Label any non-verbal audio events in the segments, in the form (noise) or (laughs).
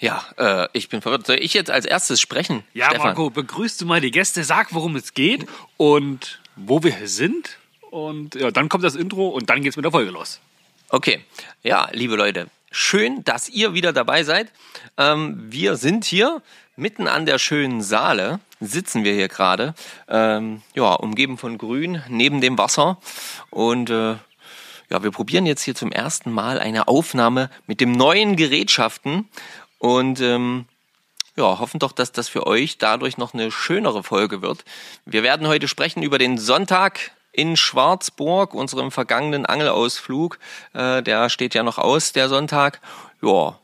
Ja, äh, ich bin verwirrt. Soll ich jetzt als erstes sprechen? Ja, Stefan? Marco, begrüßt du mal die Gäste, sag, worum es geht und wo wir sind. Und ja, dann kommt das Intro und dann geht's mit der Folge los. Okay, ja, liebe Leute, schön, dass ihr wieder dabei seid. Ähm, wir sind hier mitten an der schönen Saale, sitzen wir hier gerade, ähm, ja, umgeben von Grün, neben dem Wasser und äh, ja, wir probieren jetzt hier zum ersten Mal eine Aufnahme mit dem neuen Gerätschaften und ähm, ja, hoffen doch, dass das für euch dadurch noch eine schönere Folge wird. Wir werden heute sprechen über den Sonntag in Schwarzburg, unserem vergangenen Angelausflug. Äh, der steht ja noch aus, der Sonntag. Ja,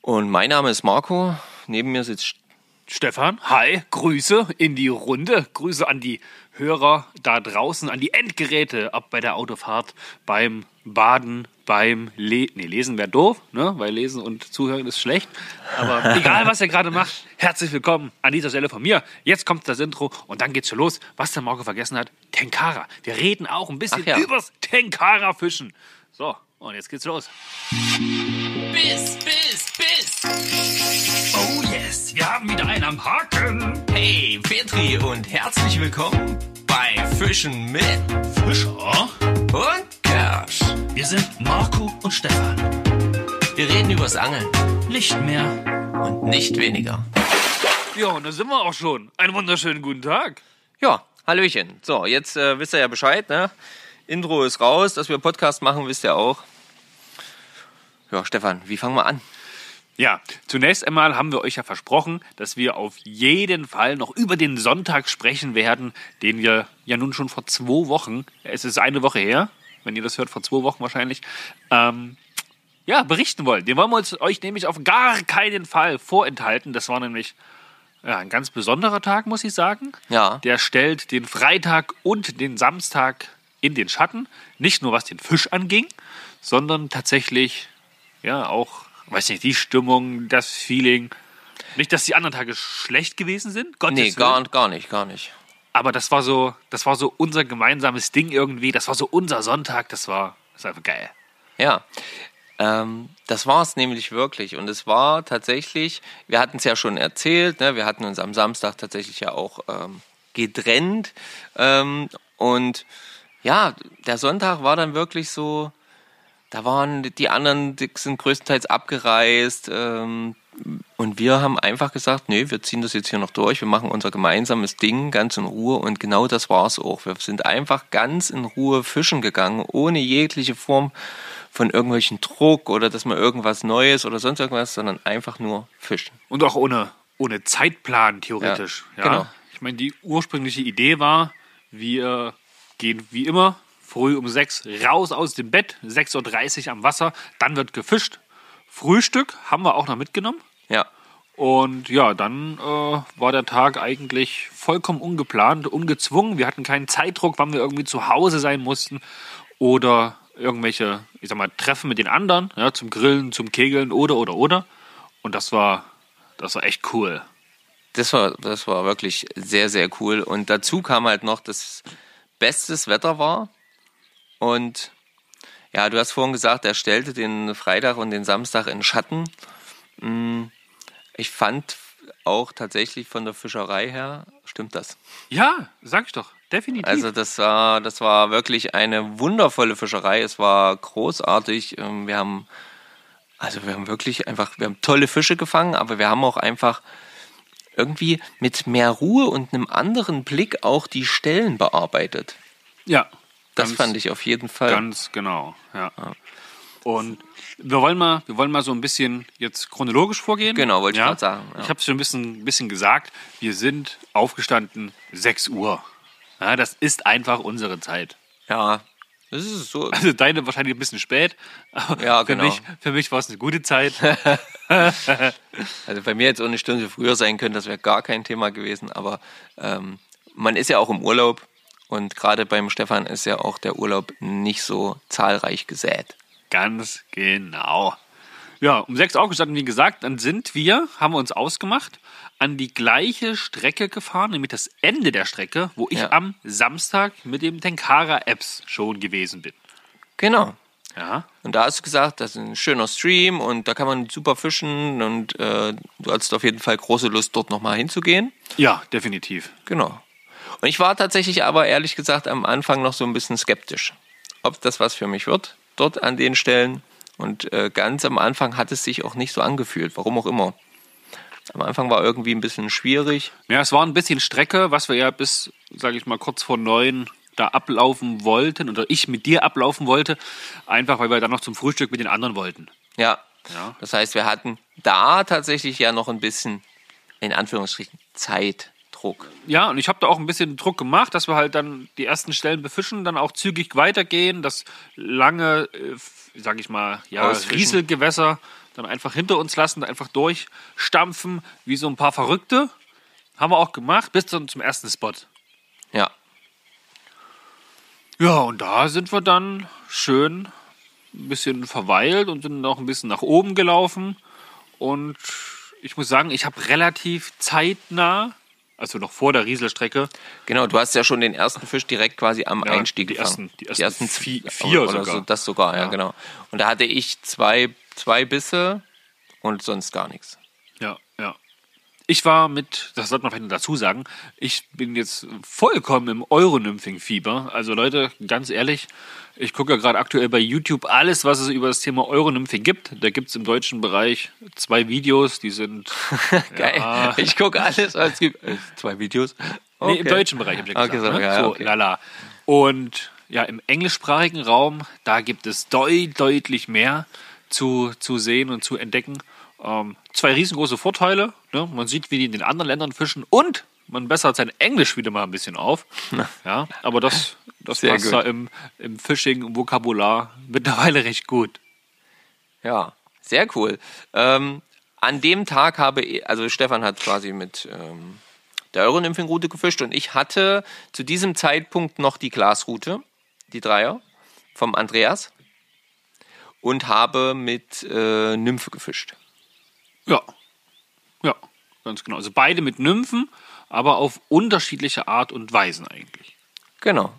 und mein Name ist Marco. Neben mir sitzt Stefan, hi, Grüße in die Runde, Grüße an die Hörer da draußen, an die Endgeräte, ab bei der Autofahrt, beim Baden, beim Le nee, Lesen wäre doof, ne? weil Lesen und Zuhören ist schlecht. Aber (laughs) egal, was ihr gerade macht, herzlich willkommen an dieser Stelle von mir. Jetzt kommt das Intro und dann geht's schon los. Was der Marco vergessen hat, Tenkara. Wir reden auch ein bisschen ja. übers Tenkara-Fischen. So, und jetzt geht's los. Biss, Biss, Biss. Oh yes, wir haben wieder einen am Haken. Hey, Petri und herzlich willkommen bei Fischen mit Fischer? und Kersch. Wir sind Marco und Stefan. Wir reden übers Angeln Nicht mehr. und nicht weniger. Ja, und da sind wir auch schon. Einen wunderschönen guten Tag. Ja, Hallöchen. So, jetzt äh, wisst ihr ja Bescheid, ne? Intro ist raus, dass wir Podcast machen, wisst ihr auch. Ja, Stefan, wie fangen wir an? Ja, zunächst einmal haben wir euch ja versprochen, dass wir auf jeden Fall noch über den Sonntag sprechen werden, den wir ja nun schon vor zwei Wochen, es ist eine Woche her, wenn ihr das hört, vor zwei Wochen wahrscheinlich, ähm, ja, berichten wollen. Den wollen wir uns, euch nämlich auf gar keinen Fall vorenthalten. Das war nämlich ja, ein ganz besonderer Tag, muss ich sagen. Ja. Der stellt den Freitag und den Samstag in den Schatten. Nicht nur was den Fisch anging, sondern tatsächlich ja auch, weiß nicht, die Stimmung, das Feeling. Nicht, dass die anderen Tage schlecht gewesen sind, Gottes Nee, Willen. gar, gar nicht, gar nicht. Aber das war so, das war so unser gemeinsames Ding irgendwie. Das war so unser Sonntag. Das war, das war einfach geil. Ja, ähm, das war es nämlich wirklich. Und es war tatsächlich, wir hatten es ja schon erzählt, ne? wir hatten uns am Samstag tatsächlich ja auch ähm, getrennt. Ähm, und ja, der Sonntag war dann wirklich so, da waren die anderen, die sind größtenteils abgereist. Ähm, und wir haben einfach gesagt, nee, wir ziehen das jetzt hier noch durch, wir machen unser gemeinsames Ding ganz in Ruhe und genau das war es auch. Wir sind einfach ganz in Ruhe fischen gegangen, ohne jegliche Form von irgendwelchen Druck oder dass man irgendwas Neues oder sonst irgendwas, sondern einfach nur fischen. Und auch ohne, ohne Zeitplan, theoretisch. Ja, Ja, genau. Ich meine, die ursprüngliche Idee war, wir gehen wie immer früh um sechs raus aus dem Bett, 6.30 Uhr am Wasser, dann wird gefischt. Frühstück haben wir auch noch mitgenommen. Ja, Und ja, dann äh, war der Tag eigentlich vollkommen ungeplant, ungezwungen. Wir hatten keinen Zeitdruck, wann wir irgendwie zu Hause sein mussten oder irgendwelche, ich sag mal, Treffen mit den anderen, ja, zum Grillen, zum Kegeln oder, oder, oder. Und das war, das war echt cool. das war, das war wirklich sehr, sehr cool. Und dazu kam halt noch, dass bestes Wetter war. Und ja, du hast vorhin gesagt, er stellte den Freitag und den Samstag in Schatten. Mm, Ich fand auch tatsächlich von der Fischerei her, stimmt das. Ja, sag ich doch, definitiv. Also das war, das war wirklich eine wundervolle Fischerei. Es war großartig. Ähm, Wir haben, also wir haben wirklich einfach, wir haben tolle Fische gefangen, aber wir haben auch einfach irgendwie mit mehr Ruhe und einem anderen Blick auch die Stellen bearbeitet. ja, Das ganz- fand ich auf jeden Fall. Ganz genau, ja. Und wir wollen mal, wir wollen mal so ein bisschen jetzt chronologisch vorgehen. Genau, wollte ich ja? grad sagen, ja. Ich habe es schon ein bisschen, bisschen gesagt. Wir sind aufgestanden 6 Uhr. Ja, das ist einfach unsere Zeit. ja, das ist so. Also deine wahrscheinlich ein bisschen spät. Ja, für genau. Mich, für mich war es eine gute Zeit. (laughs) Also bei mir jetzt auch eine Stunde früher sein können, das wäre gar kein Thema gewesen. Aber ähm, man ist ja auch im Urlaub und gerade beim Stefan ist ja auch der Urlaub nicht so zahlreich gesät. Ganz genau. Ja, um sechs aufgestanden, wie gesagt, dann sind wir, haben wir uns ausgemacht, an die gleiche Strecke gefahren, nämlich das Ende der Strecke, wo ich Ja. am Samstag mit dem Tenkara Apps schon gewesen bin. Genau. Ja. Und da hast du gesagt, das ist ein schöner Stream und da kann man super fischen und äh, du hattest auf jeden Fall große Lust, dort nochmal hinzugehen. Ja, definitiv. Genau. Und ich war tatsächlich aber ehrlich gesagt am Anfang noch so ein bisschen skeptisch, ob das was für mich wird, dort an den Stellen. Und äh, ganz am Anfang hat es sich auch nicht so angefühlt, warum auch immer. Am Anfang war irgendwie ein bisschen schwierig. Ja, es war ein bisschen Strecke, was wir ja bis, sage ich mal, kurz vor neun da ablaufen wollten oder ich mit dir ablaufen wollte, einfach weil wir dann noch zum Frühstück mit den anderen wollten. Ja. Ja. Das heißt, wir hatten da tatsächlich ja noch ein bisschen, in Anführungsstrichen, Zeitdruck. Ja, und ich habe da auch ein bisschen Druck gemacht, dass wir halt dann die ersten Stellen befischen, dann auch zügig weitergehen, das lange, äh, sage ich mal, ja, Ausfischen. Rieselgewässer dann einfach hinter uns lassen, einfach durchstampfen, wie so ein paar Verrückte. Haben wir auch gemacht, bis dann zum ersten Spot. Ja. Ja, und da sind wir dann schön ein bisschen verweilt und sind noch ein bisschen nach oben gelaufen. Und ich muss sagen, ich habe relativ zeitnah, also noch vor der Rieselstrecke, Genau, du hast ja schon den ersten Fisch direkt quasi am Ja, Einstieg die gefangen. ersten- die ersten vi- vi- vier oder sogar. So, das sogar, ja, Ja. genau. Und da hatte ich zwei, zwei Bisse und sonst gar nichts. Ich war mit, das sollte man vielleicht noch dazu sagen, ich bin jetzt vollkommen im Euronymphing-Fieber. Also Leute, ganz ehrlich, ich gucke ja gerade aktuell bei YouTube alles, was es über das Thema Euronymphing gibt. Da gibt es im deutschen Bereich zwei Videos, die sind (laughs) Geil. Ja. Ich gucke alles, es gibt zwei Videos. Nee, im Okay. deutschen Bereich, hab ich ja Okay, gesagt. so, ne? ja, so, okay. lala. Und ja, im englischsprachigen Raum, da gibt es deu deutlich mehr zu, zu sehen und zu entdecken. Ähm, zwei riesengroße Vorteile. Ne? Man sieht, wie die in den anderen Ländern fischen und man bessert sein Englisch wieder mal ein bisschen auf. Ja, aber das, das Sehr passt gut. da im, im Fishing-Vokabular mittlerweile recht gut. Ja, sehr cool. Ähm, an dem Tag habe ich, also Stefan hat quasi mit ähm, der Euronymphing-Route gefischt und ich hatte zu diesem Zeitpunkt noch die Glasroute, die Dreier vom Andreas und habe mit äh, Nymphe gefischt. Ja. Ja, ganz genau. Also beide mit Nymphen, aber auf unterschiedliche Art und Weisen eigentlich. Genau,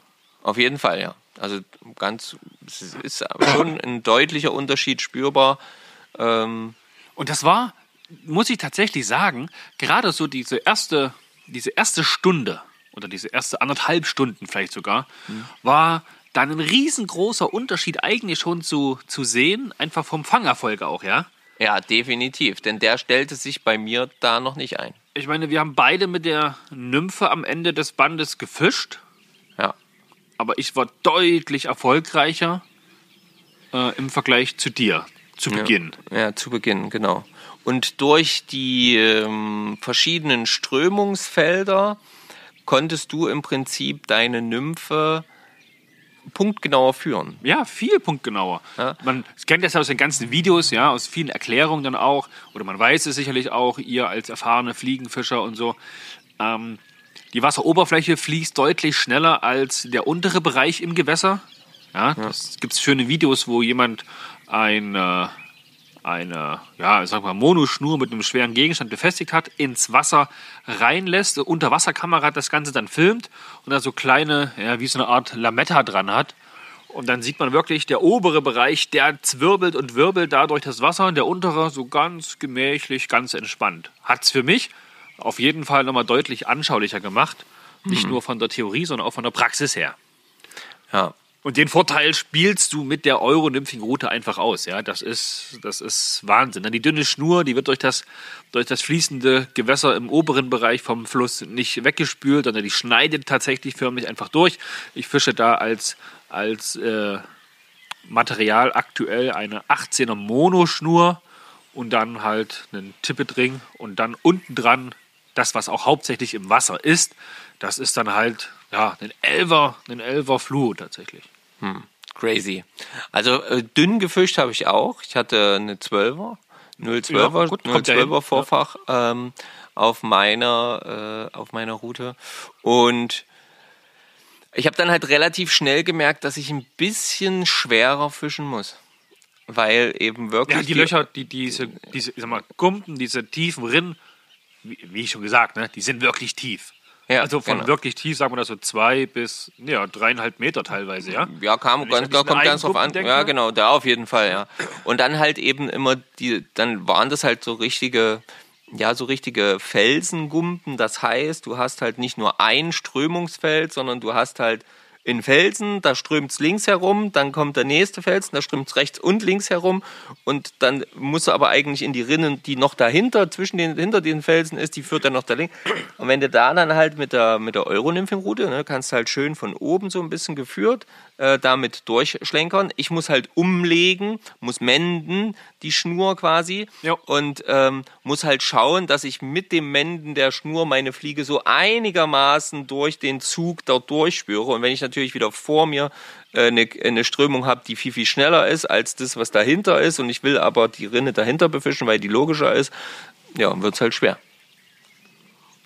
auf jeden Fall, ja. Also ganz, es ist schon ein deutlicher Unterschied spürbar. Ähm, Und das war, muss ich tatsächlich sagen, gerade so diese erste, diese erste Stunde oder diese erste anderthalb Stunden vielleicht sogar, war dann ein riesengroßer Unterschied eigentlich schon zu, zu sehen, einfach vom Fangerfolg auch, ja. Ja, definitiv, denn der stellte sich bei mir da noch nicht ein. Ich meine, wir haben beide mit der Nymphe am Ende des Bandes gefischt, Ja, aber ich war deutlich erfolgreicher äh, im Vergleich zu dir zu Beginn. Ja, zu Beginn, genau. Und durch die ähm, verschiedenen Strömungsfelder konntest du im Prinzip deine Nymphe punktgenauer führen. Ja, viel punktgenauer. Ja. Man kennt das ja aus den ganzen Videos, ja, aus vielen Erklärungen dann auch, oder man weiß es sicherlich auch, ihr als erfahrene Fliegenfischer und so. Ähm, die Wasseroberfläche fließt deutlich schneller als der untere Bereich im Gewässer. Ja, das gibt schöne Videos, wo jemand ein, äh, eine, ja, ich sag mal, Monoschnur mit einem schweren Gegenstand befestigt hat, ins Wasser reinlässt, Unterwasserkamera das Ganze dann filmt und da so kleine, ja, wie so eine Art Lametta dran hat. Und dann sieht man wirklich, der obere Bereich, der zwirbelt und wirbelt da durch das Wasser und der untere so ganz gemächlich, ganz entspannt. Hat's für mich auf jeden Fall nochmal deutlich anschaulicher gemacht. Nicht nur von der Theorie, sondern auch von der Praxis her. Ja, Und den Vorteil spielst du mit der Euro-Nymphing-Route einfach aus. Ja, das ist, das ist Wahnsinn. Dann die dünne Schnur, die wird durch das, durch das fließende Gewässer im oberen Bereich vom Fluss nicht weggespült, sondern die schneidet tatsächlich förmlich einfach durch. Ich fische da als, als äh, Material aktuell eine 18er Monoschnur und dann halt einen Tippetring und dann unten dran das, was auch hauptsächlich im Wasser ist, das ist dann halt ja, ein Elfer, ein Elfer Fluo tatsächlich. Crazy. Also äh, dünn gefischt habe ich auch. Ich hatte eine 12er, 012er, Ja, gut, kommt ja hin. 012er Vorfach ähm, auf meiner äh, auf meiner Route und ich habe dann halt relativ schnell gemerkt, dass ich ein bisschen schwerer fischen muss, weil eben wirklich Ja, die Löcher, die, diese, diese, ich sag mal, Gumpen, diese tiefen Rinnen, wie, wie schon gesagt, ne, die sind wirklich tief. Ja, also von genau. wirklich tief, sagen wir das so zwei bis ja, dreieinhalb Meter teilweise, ja? Ja, kam ganz, an diesen kommt ganz drauf an. Denke. Ja, genau, da auf jeden Fall, ja. Und dann halt eben immer die, dann waren das halt so richtige, ja, so richtige Felsengumpen. Das heißt, du hast halt nicht nur ein Strömungsfeld, sondern du hast halt in Felsen, da strömt's links herum, dann kommt der nächste Felsen, da strömt's rechts und links herum und dann musst du aber eigentlich in die Rinnen, die noch dahinter, zwischen den, hinter den Felsen ist, die führt dann noch da links. Und wenn du da dann halt mit der, mit der Euronymphenroute, ne, kannst halt schön von oben so ein bisschen geführt, äh, damit durchschlenkern. Ich muss halt umlegen, muss menden, die Schnur quasi Ja. und ähm, muss halt schauen, dass ich mit dem Menden der Schnur meine Fliege so einigermaßen durch den Zug dort durchspüre. Und wenn ich natürlich wieder vor mir äh, eine, eine Strömung habe, die viel, viel schneller ist als das, was dahinter ist, und ich will aber die Rinne dahinter befischen, weil die logischer ist, ja, wird es halt schwer.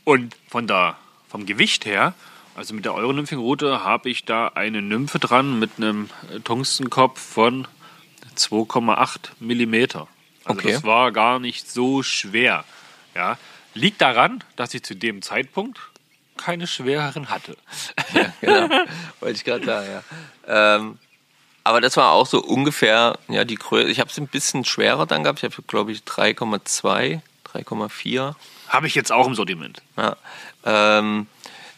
Und von der, vom Gewicht her, also mit der Euronymphing-Route, habe ich da eine Nymphe dran mit einem äh, Tungstenkopf von 2,8 Millimeter. Also Okay. das war gar nicht so schwer. Ja. Liegt daran, dass ich zu dem Zeitpunkt keine schwereren hatte. (laughs) genau. Wollte ich gerade sagen, ja. Ähm, aber das war auch so ungefähr, ja, die Größe. Ich habe es ein bisschen schwerer dann gehabt. Ich habe, glaube ich, 3,2, 3,4. Habe ich jetzt auch im Sortiment. Ja. Ähm,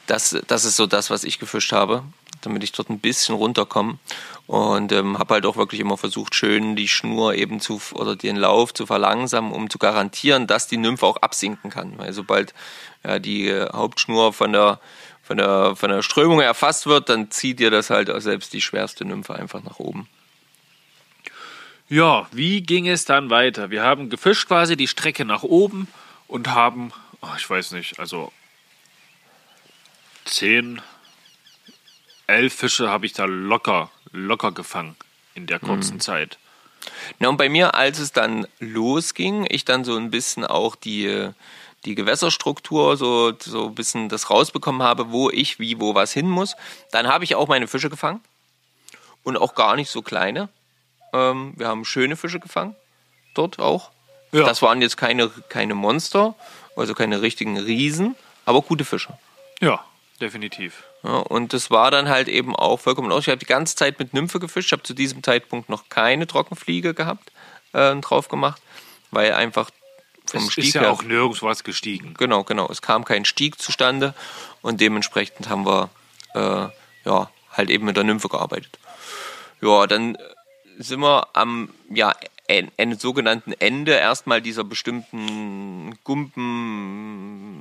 das, das ist so das, was ich gefischt habe, damit ich dort ein bisschen runterkomme. Und ähm, habe halt auch wirklich immer versucht, schön die Schnur eben zu oder den Lauf zu verlangsamen, um zu garantieren, dass die Nymphe auch absinken kann. Weil sobald ja, die äh, Hauptschnur von der, von, der, von der Strömung erfasst wird, dann zieht ihr das halt selbst die schwerste Nymphe einfach nach oben. Ja, wie ging es dann weiter? Wir haben gefischt quasi die Strecke nach oben und haben, oh, ich weiß nicht, also zehn, elf Fische habe ich da locker, locker gefangen in der kurzen Zeit. Na und bei mir, als es dann losging, ich dann so ein bisschen auch die, die Gewässerstruktur, so, so ein bisschen das rausbekommen habe, wo ich wie, wo was hin muss, dann habe ich auch meine Fische gefangen. Und auch gar nicht so kleine. Ähm, wir haben schöne Fische gefangen. Dort auch. Ja. Das waren jetzt keine, keine Monster, also keine richtigen Riesen, aber gute Fische. Ja, definitiv. Ja, und das war dann halt eben auch vollkommen aus. Ich habe die ganze Zeit mit Nymphe gefischt. Ich habe zu diesem Zeitpunkt noch keine Trockenfliege gehabt, äh, drauf gemacht, weil einfach vom Es Stieg ist ja her, auch nirgends was gestiegen. genau, genau, es kam kein Stieg zustande und dementsprechend haben wir äh, ja halt eben mit der Nymphe gearbeitet. Ja, dann sind wir am ja, en, en, sogenannten Ende erstmal dieser bestimmten Gumpen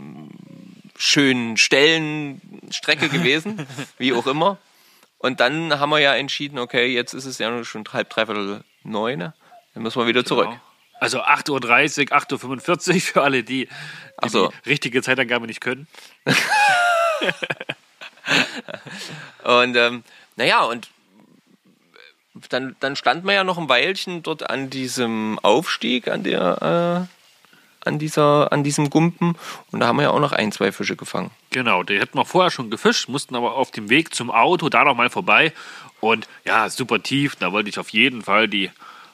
schönen Stellenstrecke gewesen, (laughs) wie auch immer. Und dann haben wir ja entschieden, okay, jetzt ist es ja nur schon halb, dreiviertel neun, ne? dann müssen wir wieder zurück. Genau. Also 8.30 Uhr, 8.45 Uhr für alle, die, die Ach so. die richtige Zeitangabe nicht können. (laughs) Und ähm, naja, und dann, dann stand man ja noch ein Weilchen dort an diesem Aufstieg, an der, äh, an dieser, an diesem Gumpen. Und da haben wir ja auch noch ein, zwei Fische gefangen. Genau, die hätten wir vorher schon gefischt, mussten aber auf dem Weg zum Auto da noch mal vorbei. Und ja, super tief, da wollte ich auf jeden Fall die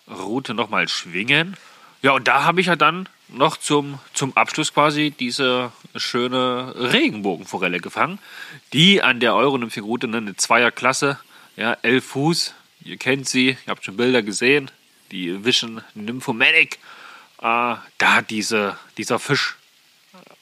Route noch mal schwingen. Ja, und da habe ich ja dann noch zum, zum Abschluss quasi diese schöne Regenbogenforelle gefangen, die an der Euronymphing-Route ne, eine Zweierklasse, ja, elf Fuß, ihr kennt sie, ihr habt schon Bilder gesehen, die Vision Nymphomanic, äh, da hat diese, dieser Fisch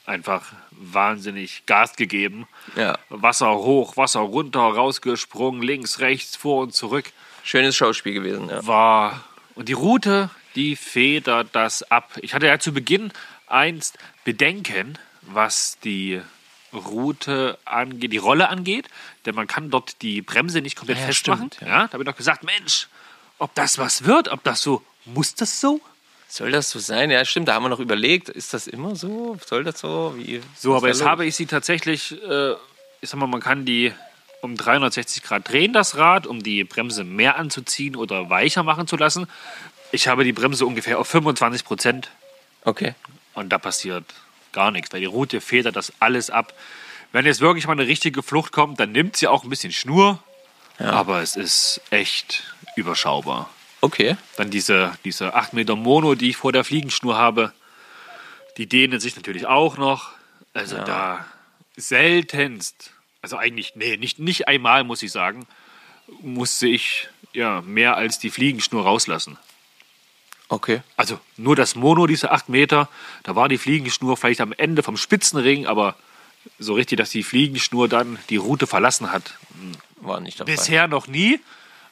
einfach wahnsinnig Gas gegeben. Ja. Wasser hoch, Wasser runter, rausgesprungen, links, rechts, vor und zurück. Schönes Schauspiel gewesen, ja. War. Und die Route, die federt das ab. Ich hatte ja zu Beginn einst Bedenken, was die Route angeht, die Rolle angeht, denn man kann dort die Bremse nicht komplett Ja, festmachen. stimmt, ja. da habe ich noch gesagt, Mensch, ob das was wird, ob das so, muss das so? Soll das so sein? Ja, stimmt, da haben wir noch überlegt, ist das immer so? Soll das so? Wie, So, aber jetzt los? habe ich sie tatsächlich, äh, ich sag mal, man kann die um 360 Grad drehen, das Rad, um die Bremse mehr anzuziehen oder weicher machen zu lassen. Ich habe die Bremse ungefähr auf 25 Prozent Okay. und da passiert gar nichts, weil die Route federt das alles ab. Wenn jetzt wirklich mal eine richtige Flucht kommt, dann nimmt sie auch ein bisschen Schnur, aber es ist echt überschaubar. Okay. Dann diese, diese 8 Meter Mono, die ich vor der Fliegenschnur habe, die dehnen sich natürlich auch noch. Also da seltenst, also eigentlich, nee, nicht, nicht einmal, muss ich sagen, musste ich ja mehr als die Fliegenschnur rauslassen. Okay. Also nur das Mono, diese 8 Meter, da war die Fliegenschnur vielleicht am Ende vom Spitzenring, aber so richtig, dass die Fliegenschnur dann die Route verlassen hat. War nicht dabei. Bisher noch nie,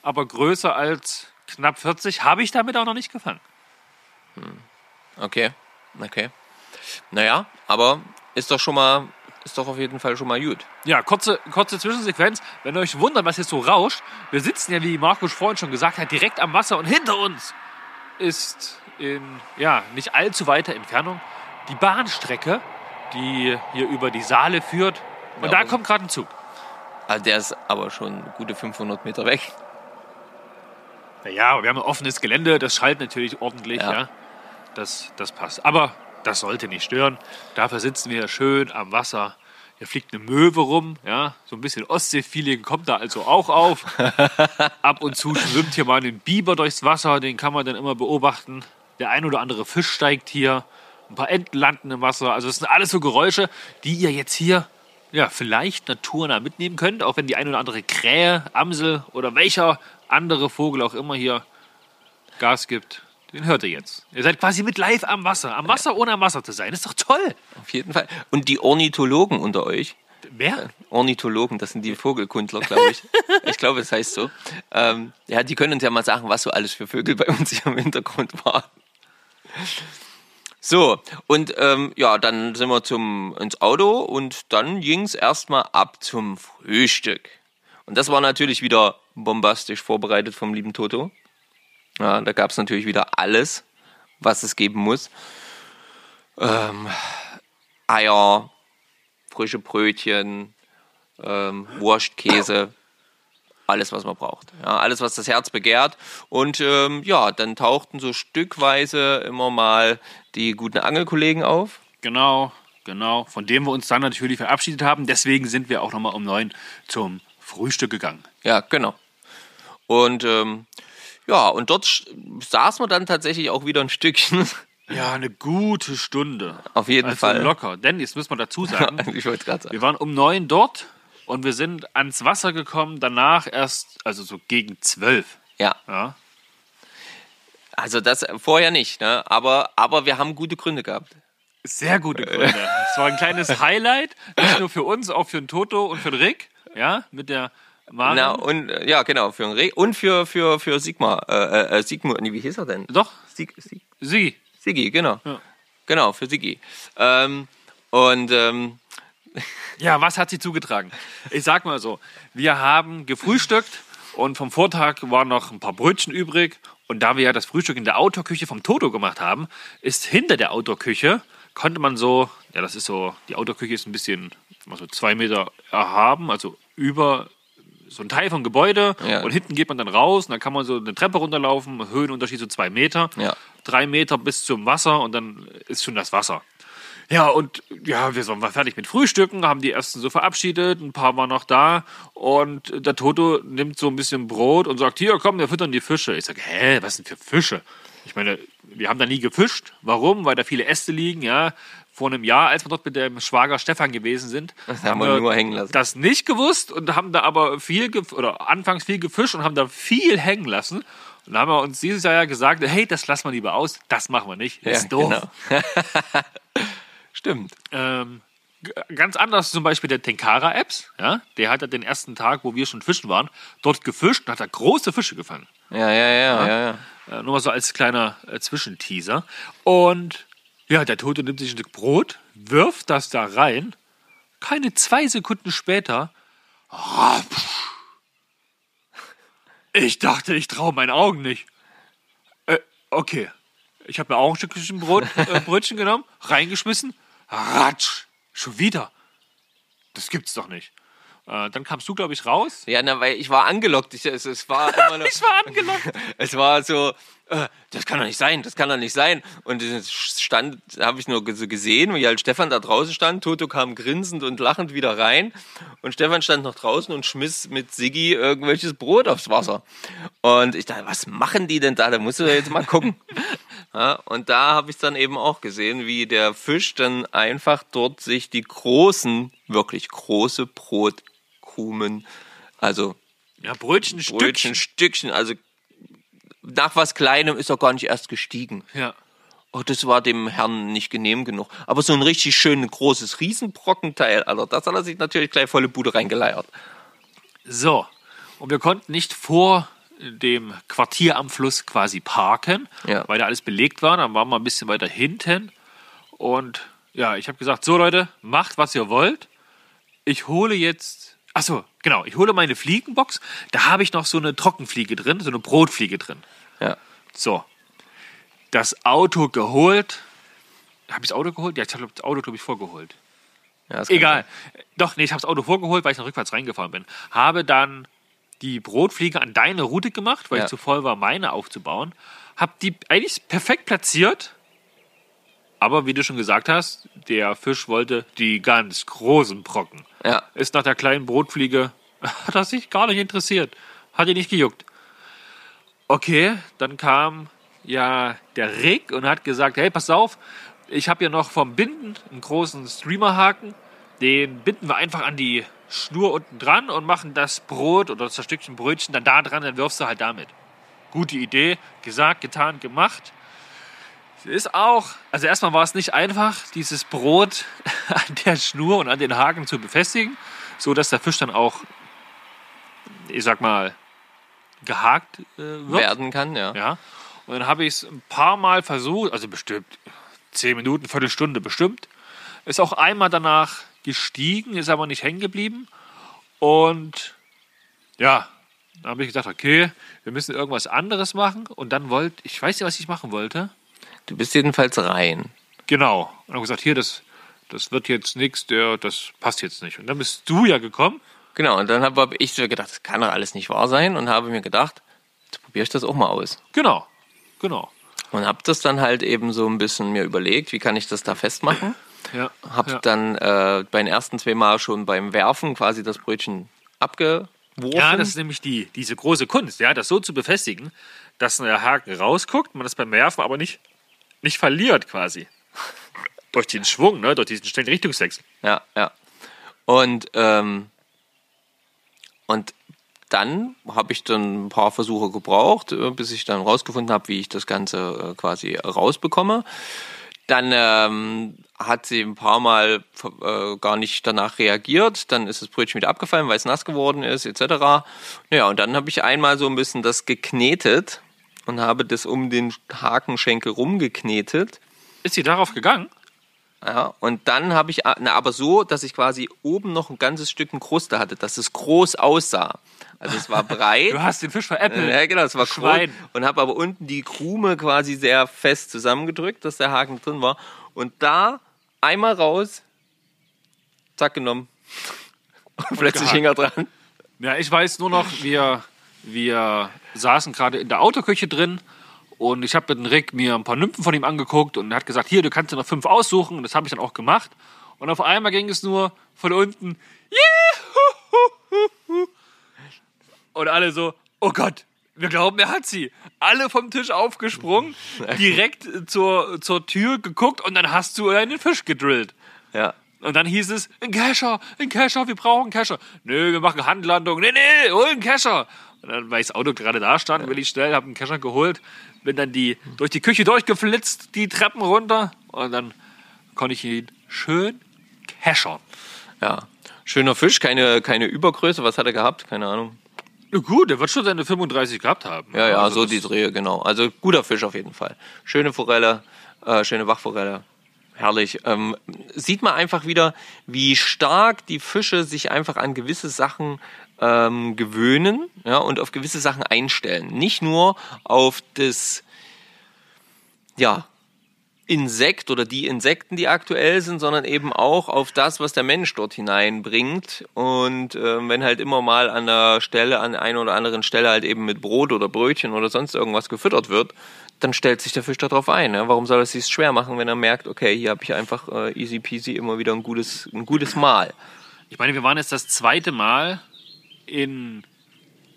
aber größer als knapp 40 habe ich damit auch noch nicht gefangen. Okay. Okay. Naja, aber ist doch schon mal, ist doch auf jeden Fall schon mal gut. Ja, kurze, kurze Zwischensequenz. Wenn ihr euch wundert, was jetzt so rauscht, wir sitzen ja, wie Markus vorhin schon gesagt hat, direkt am Wasser und hinter uns ist in ja, nicht allzu weiter Entfernung die Bahnstrecke, die hier über die Saale führt. Und Ja, da kommt gerade ein Zug. Also der ist aber schon gute 500 Meter weg. Ja, aber wir haben ein offenes Gelände, das schallt natürlich ordentlich, Ja. ja. Das, das passt. Aber das sollte nicht stören. Dafür sitzen wir schön am Wasser. Hier fliegt eine Möwe rum, ja. So ein bisschen Ostsee-Feeling kommt da also auch auf. (laughs) Ab und zu schwimmt hier mal ein Biber durchs Wasser, den kann man dann immer beobachten. Der ein oder andere Fisch steigt hier. Ein paar Enten landen im Wasser. Also es sind alles so Geräusche, die ihr jetzt hier ja, vielleicht naturnah mitnehmen könnt, auch wenn die ein oder andere Krähe, Amsel oder welcher andere Vogel auch immer hier Gas gibt. Den hört ihr jetzt. Ihr seid quasi mit live am Wasser. Am Wasser, ohne am Wasser zu sein. ist doch toll. Auf jeden Fall. Und die Ornithologen unter euch, Wer? Ornithologen, das sind die Vogelkundler, glaube ich. (laughs) ich glaube, es heißt so. Ähm, ja, die können uns ja mal sagen, was so alles für Vögel bei uns hier im Hintergrund waren. So, und ähm, ja, dann sind wir zum, ins Auto und dann ging es erstmal ab zum Frühstück. Und das war natürlich wieder bombastisch vorbereitet vom lieben Toto. Ja, da gab es natürlich wieder alles, was es geben muss. Ähm, Eier, frische Brötchen, ähm, Wurst, alles, was man braucht. Ja, alles, was das Herz begehrt. Und ähm, ja, dann tauchten so stückweise immer mal die guten Angelkollegen auf. Genau, genau. Von dem wir uns dann natürlich verabschiedet haben. Deswegen sind wir auch nochmal um neun zum Frühstück gegangen. Ja, genau. Und ähm, ja, und dort saß man dann tatsächlich auch wieder ein Stückchen. (laughs) Ja, eine gute Stunde. Auf jeden also Fall. locker. Denn, jetzt müssen wir dazu sagen, (laughs) ich wollte gerade sagen. wir waren um neun dort und wir sind ans Wasser gekommen. Danach erst, also so gegen zwölf. Ja, Ja. also das vorher nicht, ne? Aber, aber wir haben gute Gründe gehabt. Sehr gute Gründe. (laughs) Es war ein kleines Highlight, nicht nur für uns, auch für den Toto und für den Rick. Ja, mit der Maren. Na, und äh, ja, genau, für Re und für, für, für Sigmar. Äh, äh, Sigmar, nee, wie hieß er denn? Doch, Sig, Sig, sie. Siggi, genau. Ja. Genau, für Siggi. Ähm, und ähm, (laughs) Ja, was hat sie zugetragen? Ich sag mal so, wir haben gefrühstückt und vom Vortag waren noch ein paar Brötchen übrig. Und da wir ja das Frühstück in der Outdoor-Küche vom Toto gemacht haben, ist hinter der Outdoor-Küche, konnte man so, ja, das ist so, die Outdoor-Küche ist ein bisschen, also zwei Meter erhaben, also über so ein Teil vom Gebäude. Ja. Und hinten geht man dann raus und dann kann man so eine Treppe runterlaufen, Höhenunterschied so zwei Meter, Ja. drei Meter bis zum Wasser und dann ist schon das Wasser. Ja, und ja, wir waren fertig mit Frühstücken, haben die ersten so verabschiedet, ein paar waren noch da und der Toto nimmt so ein bisschen Brot und sagt, hier, komm, wir füttern die Fische. Ich sage, hä, was sind für Fische? Ich meine, wir haben da nie gefischt. Warum? Weil da viele Äste liegen, ja. Vor einem Jahr, als wir dort mit dem Schwager Stefan gewesen sind, (laughs) haben wir nur hängen lassen. das nicht gewusst und haben da aber viel, oder anfangs viel gefischt und haben da viel hängen lassen. Und dann haben wir uns dieses Jahr ja gesagt, hey, das lassen wir lieber aus, das machen wir nicht, das ist doof. genau. (laughs) Stimmt. Ähm, ganz anders zum Beispiel der Tenkara-Apps. Ja? Der hat ja den ersten Tag, wo wir schon fischen waren, dort gefischt und hat da große Fische gefangen. Ja, ja, ja, ja, ja. Äh, nur mal so als kleiner äh, Zwischenteaser. Und ja, der Tote nimmt sich ein Stück Brot, wirft das da rein. Keine zwei Sekunden später. rapsch. Ich dachte, ich traue meinen Augen nicht. Äh, okay. Ich habe mir auch ein Stückchen Brot, äh, (laughs) Brötchen genommen, reingeschmissen. Ratsch. Schon wieder. Das gibt's doch nicht. Äh, dann kamst du, glaube ich, raus. Ja, na, weil ich war angelockt. Ich, es, es war immer (laughs) noch, Ich war angelockt. (laughs) es war so, äh, das kann doch nicht sein, das kann doch nicht sein. Und es stand, habe ich nur so gesehen, wie halt Stefan da draußen stand. Toto kam grinsend und lachend wieder rein. Und Stefan stand noch draußen und schmiss mit Siggi irgendwelches Brot aufs Wasser. Und ich dachte, was machen die denn da? Da musst du jetzt mal gucken. (laughs) Ja, und da habe ich dann eben auch gesehen, wie der Fisch dann einfach dort sich die großen wirklich große Brotkrumen, also Ja, Brötchen, Stückchen. Brötchen, Stückchen, also nach was Kleinem ist er gar nicht erst gestiegen. Ja. Oh, das war dem Herrn nicht genehm genug. Aber so ein richtig schön großes Riesenbrockenteil, Alter, das hat er sich natürlich gleich volle Bude reingeleiert. So. Und wir konnten nicht vor dem Quartier am Fluss quasi parken, Ja. weil da alles belegt war. Dann waren wir ein bisschen weiter hinten. Und ja, ich habe gesagt, so Leute, macht, was ihr wollt. Ich hole jetzt, achso, genau, ich hole meine Fliegenbox. Da habe ich noch so eine Trockenfliege drin, so eine Brotfliege drin. Ja. So. Das Auto geholt. Habe ich das Auto geholt? Ja, ich habe das Auto, glaube ich, vorgeholt. ja Egal. Doch, nee, ich habe das Auto vorgeholt, weil ich noch rückwärts reingefahren bin. Habe dann die Brotfliege an deine Route gemacht, weil Ja. ich zu voll war, meine aufzubauen. Hab die eigentlich perfekt platziert. Aber wie du schon gesagt hast, der Fisch wollte die ganz großen Brocken. Ja. Ist nach der kleinen Brotfliege, (laughs) hat er sich gar nicht interessiert. Hat ihn nicht gejuckt. Okay, dann kam ja der Rick und hat gesagt, hey, pass auf, ich habe hier noch vom Binden einen großen Streamerhaken. Den binden wir einfach an die Schnur unten dran und machen das Brot oder das Stückchen Brötchen dann da dran, dann wirfst du halt damit. Gute Idee, gesagt, getan, gemacht. Es ist auch, also erstmal war es nicht einfach, dieses Brot (laughs) an der Schnur und an den Haken zu befestigen, so dass der Fisch dann auch, ich sag mal, gehakt äh, wird. Werden kann, ja. Ja. Und dann habe ich es ein paar Mal versucht, also bestimmt zehn Minuten, Viertelstunde bestimmt. Ist auch einmal danach gestiegen, ist aber nicht hängen geblieben. Und ja, dann habe ich gesagt, okay, wir müssen irgendwas anderes machen. Und dann wollte, ich weiß nicht, was ich machen wollte. Du bist jedenfalls rein. Genau. Und habe gesagt, hier, das, das wird jetzt nichts, der, das passt jetzt nicht. Und dann bist du ja gekommen. Genau, und dann habe hab ich so gedacht, das kann doch alles nicht wahr sein und habe mir gedacht, jetzt probiere ich das auch mal aus. Genau. Genau. Und habe das dann halt eben so ein bisschen mir überlegt, wie kann ich das da festmachen. Ja. Hab ja. dann äh, bei den ersten zwei Mal schon beim Werfen quasi das Brötchen abgeworfen. Ja, das ist nämlich die, diese große Kunst, ja, das so zu befestigen, dass der Haken rausguckt, man das beim Werfen aber nicht, nicht verliert quasi. durch den Schwung, ne, durch diesen schnellen Richtungswechsel. Ja, ja. Und, ähm, und dann habe ich dann ein paar Versuche gebraucht, äh, bis ich dann rausgefunden habe, wie ich das Ganze äh, quasi rausbekomme. Dann ähm, hat sie ein paar Mal äh, gar nicht danach reagiert. Dann ist das Brötchen wieder abgefallen, weil es nass geworden ist, etc. Naja, und dann habe ich einmal so ein bisschen das geknetet und habe das um den Hakenschenkel rumgeknetet. Ist sie darauf gegangen? Ja, und dann habe ich, na, aber so, dass ich quasi oben noch ein ganzes Stück Kruste hatte, dass es groß aussah. Also es war (laughs) breit. Du hast den Fisch veräppelt. Ja, genau, es war groß. Schwein. Und habe aber unten die Krume quasi sehr fest zusammengedrückt, dass der Haken drin war. Und da einmal raus, zack genommen. (laughs) Und plötzlich gehakt. hing er dran. Ja, ich weiß nur noch, wir, wir saßen gerade in der Autoküche drin und ich habe mit dem Rick mir ein paar Nymphen von ihm angeguckt und er hat gesagt, hier, du kannst dir noch fünf aussuchen und das habe ich dann auch gemacht. Und auf einmal ging es nur von unten, Juhu! und alle so, oh Gott, wir glauben, er hat sie. Alle vom Tisch aufgesprungen, (laughs) direkt zur, zur Tür geguckt und dann hast du einen Fisch gedrillt. Ja. Und dann hieß es, ein Kescher, ein Kescher, wir brauchen einen Kescher. Nö, wir machen Handlandung. Nee, nee, hol einen Kescher. Dann, weil das Auto gerade da stand, will ich schnell, habe einen Kescher geholt, bin dann die durch die Küche durchgeflitzt, die Treppen runter und dann konnte ich ihn schön keschern. Ja. Schöner Fisch, keine, keine Übergröße. Was hat er gehabt? Keine Ahnung. Na gut, der wird schon seine 35 gehabt haben. Ja, ja, Also so die Drehe, genau. Also guter Fisch auf jeden Fall. Schöne Forelle, äh, schöne Wachforelle. Herrlich. Ähm, sieht man einfach wieder, wie stark die Fische sich einfach an gewisse Sachen ähm, gewöhnen ja, und auf gewisse Sachen einstellen. Nicht nur auf das ja, Insekt oder die Insekten, die aktuell sind, sondern eben auch auf das, was der Mensch dort hineinbringt. Und ähm, wenn halt immer mal an der Stelle, an einer oder anderen Stelle halt eben mit Brot oder Brötchen oder sonst irgendwas gefüttert wird, dann stellt sich der Fisch darauf ein. Ne? Warum soll er es sich schwer machen, wenn er merkt, okay, hier habe ich einfach äh, easy peasy immer wieder ein gutes, ein gutes Mahl. Ich meine, wir waren jetzt das zweite Mal in,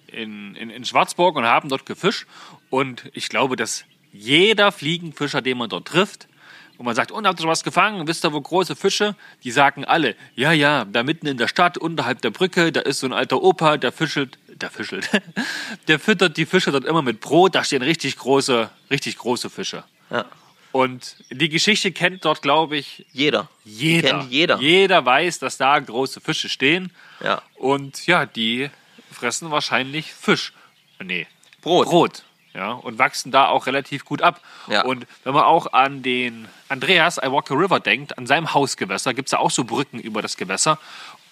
in, in, in Schwarzburg und haben dort gefischt. Und ich glaube, dass jeder Fliegenfischer, den man dort trifft, wo man sagt, und habt ihr schon was gefangen? Wisst ihr, wo große Fische? Die sagen alle, ja, ja, da mitten in der Stadt, unterhalb der Brücke, da ist so ein alter Opa, der fischelt, der fischelt, (laughs) der füttert die Fische dort immer mit Brot, da stehen richtig große, richtig große Fische. Ja. Und die Geschichte kennt dort, glaube ich, Jeder. jeder. Kennt jeder. Jeder weiß, dass da große Fische stehen. Ja. Und ja, die fressen wahrscheinlich Fisch. Nee, Brot. Brot. Ja, und wachsen da auch relativ gut ab. Ja. Und wenn man auch an den Andreas I Walk the River denkt, an seinem Hausgewässer, gibt es da auch so Brücken über das Gewässer.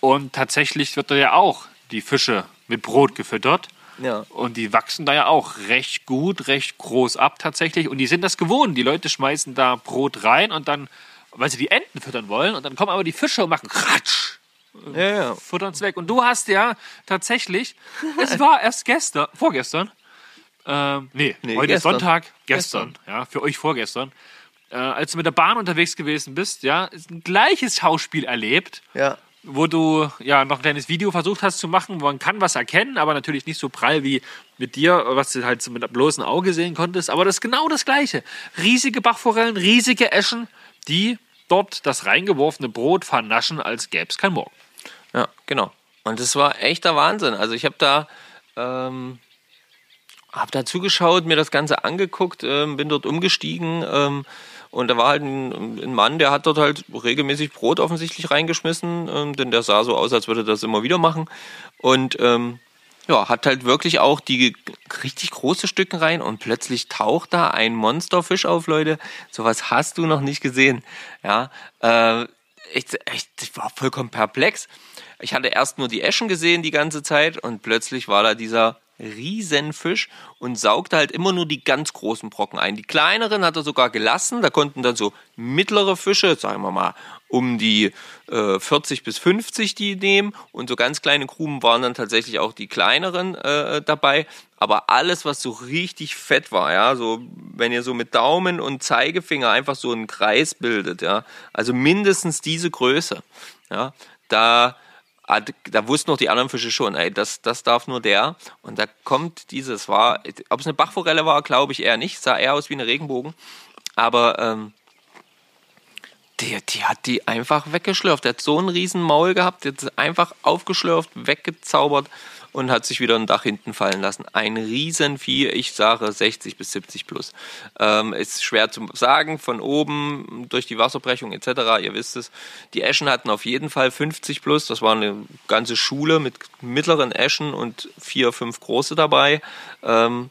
Und tatsächlich wird da ja auch die Fische mit Brot gefüttert. Ja. Und die wachsen da ja auch recht gut, recht groß ab tatsächlich. Und die sind das gewohnt. Die Leute schmeißen da Brot rein und dann, weil sie die Enten füttern wollen, und dann kommen aber die Fische und machen Kratsch, Ja, ja. futtern es weg. Und du hast ja tatsächlich, es war erst gestern, vorgestern, ähm, nee, Nee, heute gestern. ist Sonntag, gestern, ja, für euch vorgestern, äh, als du mit der Bahn unterwegs gewesen bist, ja, ein gleiches Schauspiel erlebt, Ja. wo du ja noch ein kleines Video versucht hast zu machen, wo man kann was erkennen, aber natürlich nicht so prall wie mit dir, was du halt so mit dem bloßen Auge sehen konntest. Aber das ist genau das Gleiche. Riesige Bachforellen, riesige Eschen, die dort das reingeworfene Brot vernaschen, als gäbe es kein Morgen. Ja, genau. Und das war echter Wahnsinn. Also ich habe da, ähm, hab da zugeschaut, mir das Ganze angeguckt, ähm, bin dort umgestiegen ähm, und da war halt ein, ein Mann, der hat dort halt regelmäßig Brot offensichtlich reingeschmissen, ähm, denn der sah so aus, als würde das immer wieder machen. Und ähm, ja, hat halt wirklich auch die richtig große Stücken rein und plötzlich taucht da ein Monsterfisch auf, Leute. Sowas hast du noch nicht gesehen. Ja, äh, ich, ich, ich war vollkommen perplex. Ich hatte erst nur die Eschen gesehen die ganze Zeit und plötzlich war da dieser Riesenfisch und saugte halt immer nur die ganz großen Brocken ein. Die kleineren hat er sogar gelassen, da konnten dann so mittlere Fische, sagen wir mal, um die äh, 40 bis 50 die nehmen und so ganz kleine Gruben waren dann tatsächlich auch die kleineren äh, dabei. Aber alles, was so richtig fett war, ja, so wenn ihr so mit Daumen und Zeigefinger einfach so einen Kreis bildet, ja, also mindestens diese Größe, ja, da da wussten noch die anderen Fische schon, ey, das, das darf nur der. Und da kommt dieses, war, ob es eine Bachforelle war, glaube ich eher nicht, sah eher aus wie eine Regenbogen. Aber ähm, die, die hat die einfach weggeschlürft. Der hat so einen riesen Maul gehabt, sie einfach aufgeschlürft, weggezaubert und hat sich wieder ein Dach hinten fallen lassen. Ein Riesenvieh, ich sage 60 bis 70 plus. Ähm, ist schwer zu sagen, von oben durch die Wasserbrechung etc., ihr wisst es. Die Eschen hatten auf jeden Fall 50 plus, das war eine ganze Schule mit mittleren Eschen und vier, fünf große dabei. Ähm,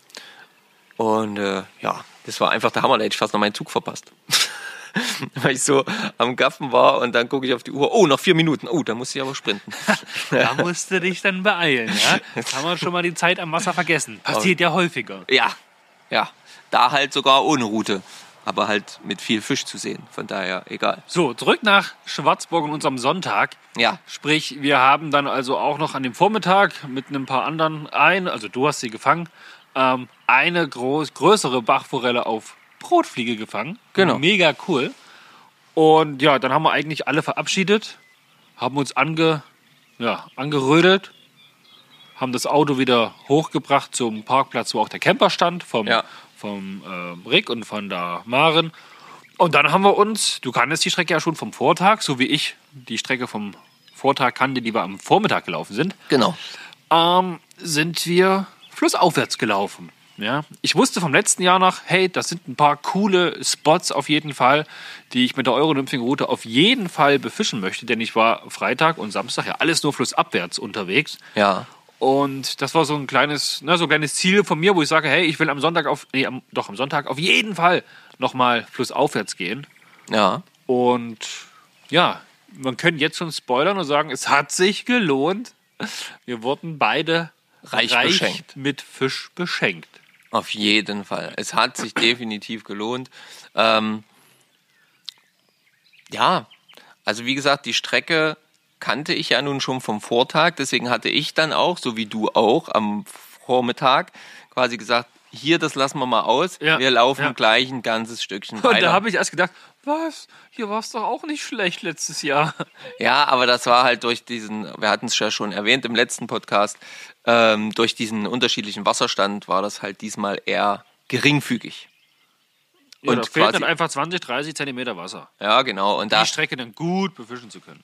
und äh, ja, das war einfach der Hammer, da hätte ich fast noch meinen Zug verpasst. (laughs) (laughs) Weil ich so am Gaffen war und dann gucke ich auf die Uhr, oh, noch vier Minuten, oh, da muss ich aber sprinten. (laughs) Da musst du dich dann beeilen, ja? Jetzt haben wir schon mal die Zeit am Wasser vergessen. Passiert ja häufiger. Ja, ja, da halt sogar ohne Route, aber halt mit viel Fisch zu sehen, von daher egal. So, zurück nach Schwarzburg und unserem Sonntag. Ja, Sprich, wir haben dann also auch noch an dem Vormittag mit ein paar anderen ein, also du hast sie gefangen, ähm, eine groß, größere Bachforelle auf Brotfliege gefangen. Genau. Mega cool. Und ja, dann haben wir eigentlich alle verabschiedet, haben uns ange, ja, angerödelt, haben das Auto wieder hochgebracht zum Parkplatz, wo auch der Camper stand, vom, Ja. vom äh, Rick und von der Maren. Und dann haben wir uns, du kanntest die Strecke ja schon vom Vortag, so wie ich die Strecke vom Vortag kannte, die wir am Vormittag gelaufen sind, genau. ähm, sind wir flussaufwärts gelaufen. Ja, ich wusste vom letzten Jahr noch, hey, das sind ein paar coole Spots auf jeden Fall, die ich mit der Euronymphing-Route auf jeden Fall befischen möchte, denn ich war Freitag und Samstag ja alles nur flussabwärts unterwegs. Ja, Und das war so ein kleines, ne, so ein kleines Ziel von mir, wo ich sage, hey, ich will am Sonntag auf, nee, am, doch am Sonntag auf jeden Fall nochmal flussaufwärts gehen. ja, Und ja, man könnte jetzt schon spoilern und sagen, es hat sich gelohnt. Wir wurden beide Reich beschenkt. mit Fisch beschenkt. Auf jeden Fall. Es hat sich definitiv gelohnt. Ähm, ja, also wie gesagt, die Strecke kannte ich ja nun schon vom Vortag, deswegen hatte ich dann auch, so wie du auch, am Vormittag quasi gesagt, hier, das lassen wir mal aus. Ja, Wir laufen ja. gleich ein ganzes Stückchen Und weiter. da habe ich erst gedacht, was? Hier war es doch auch nicht schlecht letztes Jahr. Ja, aber das war halt durch diesen, wir hatten es ja schon erwähnt im letzten Podcast, ähm, durch diesen unterschiedlichen Wasserstand war das halt diesmal eher geringfügig. Ja, und da fehlt dann einfach 20, 30 Zentimeter Wasser. ja, genau. Und da, Die Strecke dann gut befischen zu können.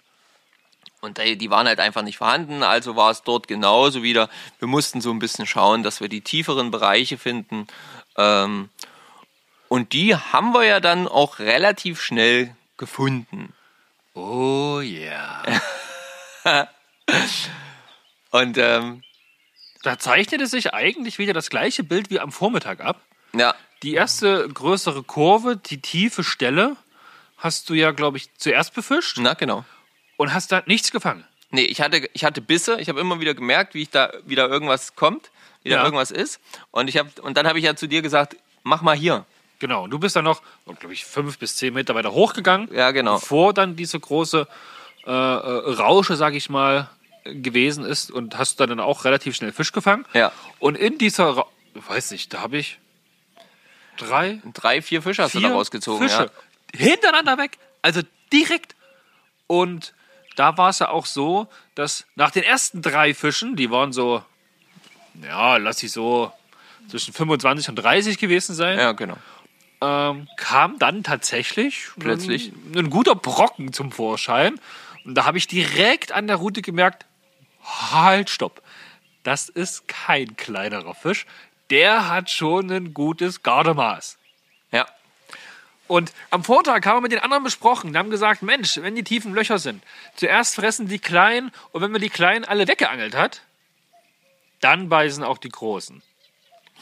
Und die waren halt einfach nicht vorhanden, also war es dort genauso wieder. Wir mussten so ein bisschen schauen, dass wir die tieferen Bereiche finden. Ähm, und die haben wir ja dann auch relativ schnell gefunden. Oh ja. (laughs) Und ähm, Da zeichnete sich eigentlich wieder das gleiche Bild wie am Vormittag ab. ja, Die erste größere Kurve, die tiefe Stelle, hast du ja, glaube ich, zuerst befischt na genau. Und hast da nichts gefangen. Nee, ich hatte, ich hatte Bisse. Ich habe immer wieder gemerkt, wie ich da wieder irgendwas kommt, wieder Ja. irgendwas ist. Und ich habe und dann habe ich ja zu dir gesagt, mach mal hier. Genau, und du bist dann noch, glaube ich, fünf bis zehn Meter weiter hochgegangen. Ja, genau. Bevor dann diese große äh, äh, Rausche, sag ich mal, gewesen ist und hast dann auch relativ schnell Fisch gefangen. Ja. Und in dieser, Ra weiß nicht, da habe ich drei, Drei, vier Fische hast du da rausgezogen. Fische hintereinander weg, also direkt. Und da war es ja auch so, dass nach den ersten drei Fischen, die waren so, ja, lass ich so zwischen 25 und 30 gewesen sein, Ja, genau. ähm, kam dann tatsächlich Plötzlich. ein, ein guter Brocken zum Vorschein. Und da habe ich direkt an der Route gemerkt, halt, stopp. Das ist kein kleinerer Fisch. Der hat schon ein gutes Gardemaß. Ja, Und am Vortag haben wir mit den anderen besprochen. Die haben gesagt, Mensch, wenn die tiefen Löcher sind, zuerst fressen die Kleinen und wenn man die Kleinen alle weggeangelt hat, dann beißen auch die Großen.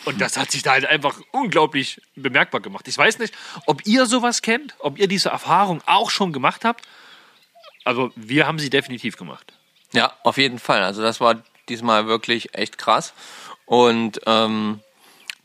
Und das hat sich da halt einfach unglaublich bemerkbar gemacht. Ich weiß nicht, ob ihr sowas kennt, ob ihr diese Erfahrung auch schon gemacht habt. Also wir haben sie definitiv gemacht. Ja, auf jeden Fall. Also das war diesmal wirklich echt krass. Und ähm,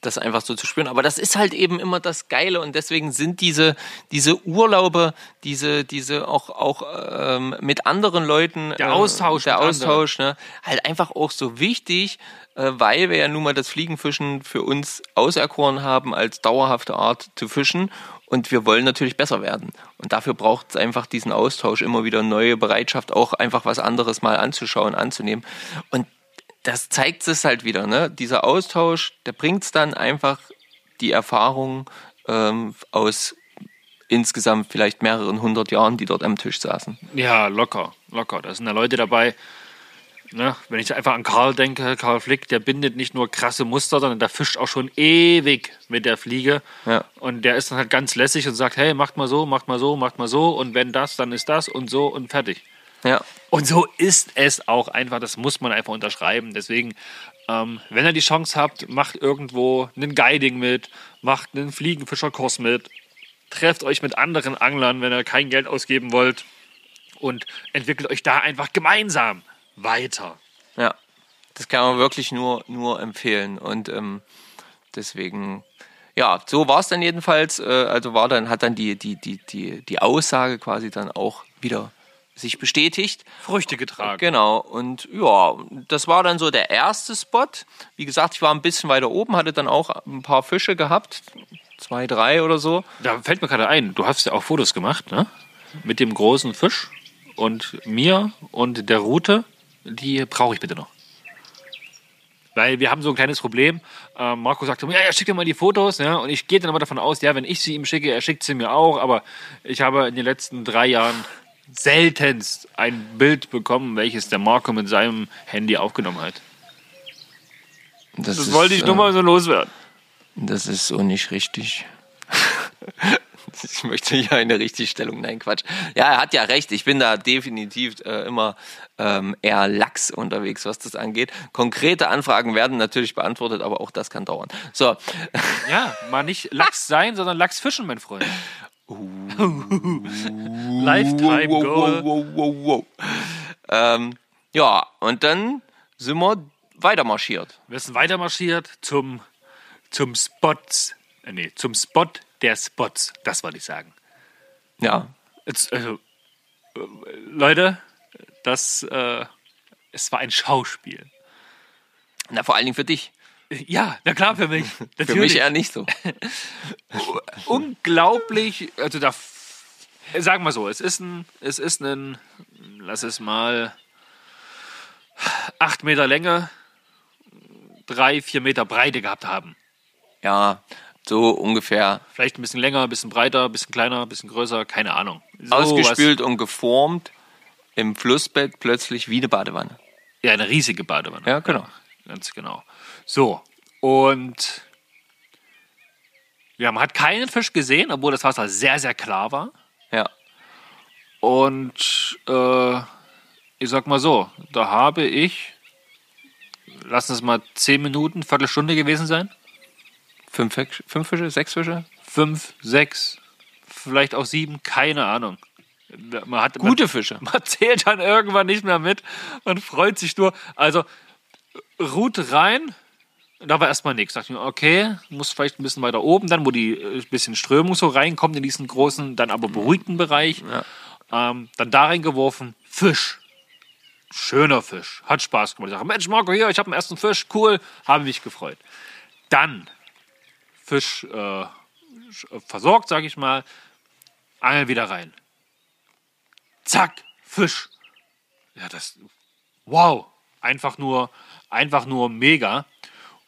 das einfach so zu spüren. Aber das ist halt eben immer das Geile und deswegen sind diese, diese Urlaube, diese, diese auch, auch ähm, mit anderen Leuten, Der Austausch der mit Austausch, ne, halt einfach auch so wichtig, äh, weil wir ja nun mal das Fliegenfischen für uns auserkoren haben, als dauerhafte Art zu fischen. Und wir wollen natürlich besser werden. Und dafür braucht es einfach diesen Austausch, immer wieder neue Bereitschaft, auch einfach was anderes mal anzuschauen, anzunehmen. Und das zeigt es halt wieder, ne? Dieser Austausch, der bringt es dann einfach die Erfahrung ähm, aus insgesamt vielleicht mehreren hundert Jahren, die dort am Tisch saßen. Ja, locker, locker. Da sind da Leute dabei. Ne? Wenn ich einfach an Karl denke, Karl Flick, der bindet nicht nur krasse Muster, sondern der fischt auch schon ewig mit der Fliege. Ja. Und der ist dann halt ganz lässig und sagt, hey, macht mal so, macht mal so, macht mal so. Und wenn das, dann ist das und so und fertig. Ja, Und so ist es auch einfach, das muss man einfach unterschreiben. Deswegen, ähm, wenn ihr die Chance habt, macht irgendwo einen Guiding mit, macht einen Fliegenfischerkurs mit, trefft euch mit anderen Anglern, wenn ihr kein Geld ausgeben wollt und entwickelt euch da einfach gemeinsam weiter. ja. Das kann man wirklich nur, nur empfehlen. Und ähm, deswegen, ja, so war es dann jedenfalls. Äh, also war dann, hat dann die, die, die, die, die Aussage quasi dann auch wieder sich bestätigt. Früchte getragen. Genau, und ja, das war dann so der erste Spot. Wie gesagt, ich war ein bisschen weiter oben, hatte dann auch ein paar Fische gehabt, zwei, drei oder so. Da fällt mir gerade ein, du hast ja auch Fotos gemacht, ne? Mit dem großen Fisch und mir und der Route. Die brauche ich bitte noch. Weil wir haben so ein kleines Problem. Ähm, Marco sagte mir, ja, ja, schick dir mal die Fotos. Ja? Und ich gehe dann immer davon aus, ja, wenn ich sie ihm schicke, er schickt sie mir auch. Aber ich habe in den letzten drei Jahren seltenst ein Bild bekommen, welches der Marco mit seinem Handy aufgenommen hat. Das ist, wollte ich nur äh, mal so loswerden. Das ist so nicht richtig. (laughs) ich möchte hier eine Richtigstellung. Nein, Quatsch. Ja, er hat ja recht. Ich bin da definitiv äh, immer ähm, eher lax unterwegs, was das angeht. Konkrete Anfragen werden natürlich beantwortet, aber auch das kann dauern. So, Ja, mal nicht Lachs (laughs) sein, sondern Lachs fischen, mein Freund. Lifetime Goal. wow, wow, wow. Ähm, ja, und dann sind wir weiter marschiert. Wir sind weiter marschiert zum, zum Spots. Äh, nee, zum Spot der Spots. Das wollte ich sagen. Ja, Jetzt, also, äh, Leute, das, äh, es war ein Schauspiel. na vor allen Dingen für dich. Ja, na klar, für mich. (laughs) Für Natürlich. mich eher nicht so. (laughs) unglaublich, also da, sagen wir so, es ist ein, es ist ein, lass es mal, acht Meter Länge, drei, vier Meter Breite gehabt haben. Ja, So ungefähr Vielleicht ein bisschen länger, ein bisschen breiter, ein bisschen kleiner, ein bisschen größer, keine Ahnung. So ausgespült und geformt im Flussbett plötzlich wie eine Badewanne. Was, ja, eine riesige Badewanne. Ja, genau. Ganz genau. So, und ja, man hat keinen Fisch gesehen, obwohl das Wasser sehr, sehr klar war. Ja. Und äh, ich sag mal so, da habe ich, lass es mal zehn Minuten, Viertelstunde gewesen sein. Fünf, fünf Fische, sechs Fische? Fünf, sechs, vielleicht auch sieben, keine Ahnung. Man hat, Gute Fische. Man, (laughs) man zählt dann irgendwann nicht mehr mit. Man freut sich nur. Also, Route rein, da war erstmal nichts. Dachte ich mir, okay, muss vielleicht ein bisschen weiter oben, dann, wo die äh, bisschen Strömung so reinkommt in diesen großen, dann aber beruhigten Bereich. Ähm, dann da reingeworfen, Fisch. Schöner Fisch. Hat Spaß gemacht. Ich sage, Mensch, Marco, hier, ich habe einen ersten Fisch, cool, habe mich gefreut. Dann Fisch äh, sch- versorgt, sage ich mal, Angel wieder rein. Zack, Fisch. Ja, das, wow, einfach nur, einfach nur mega.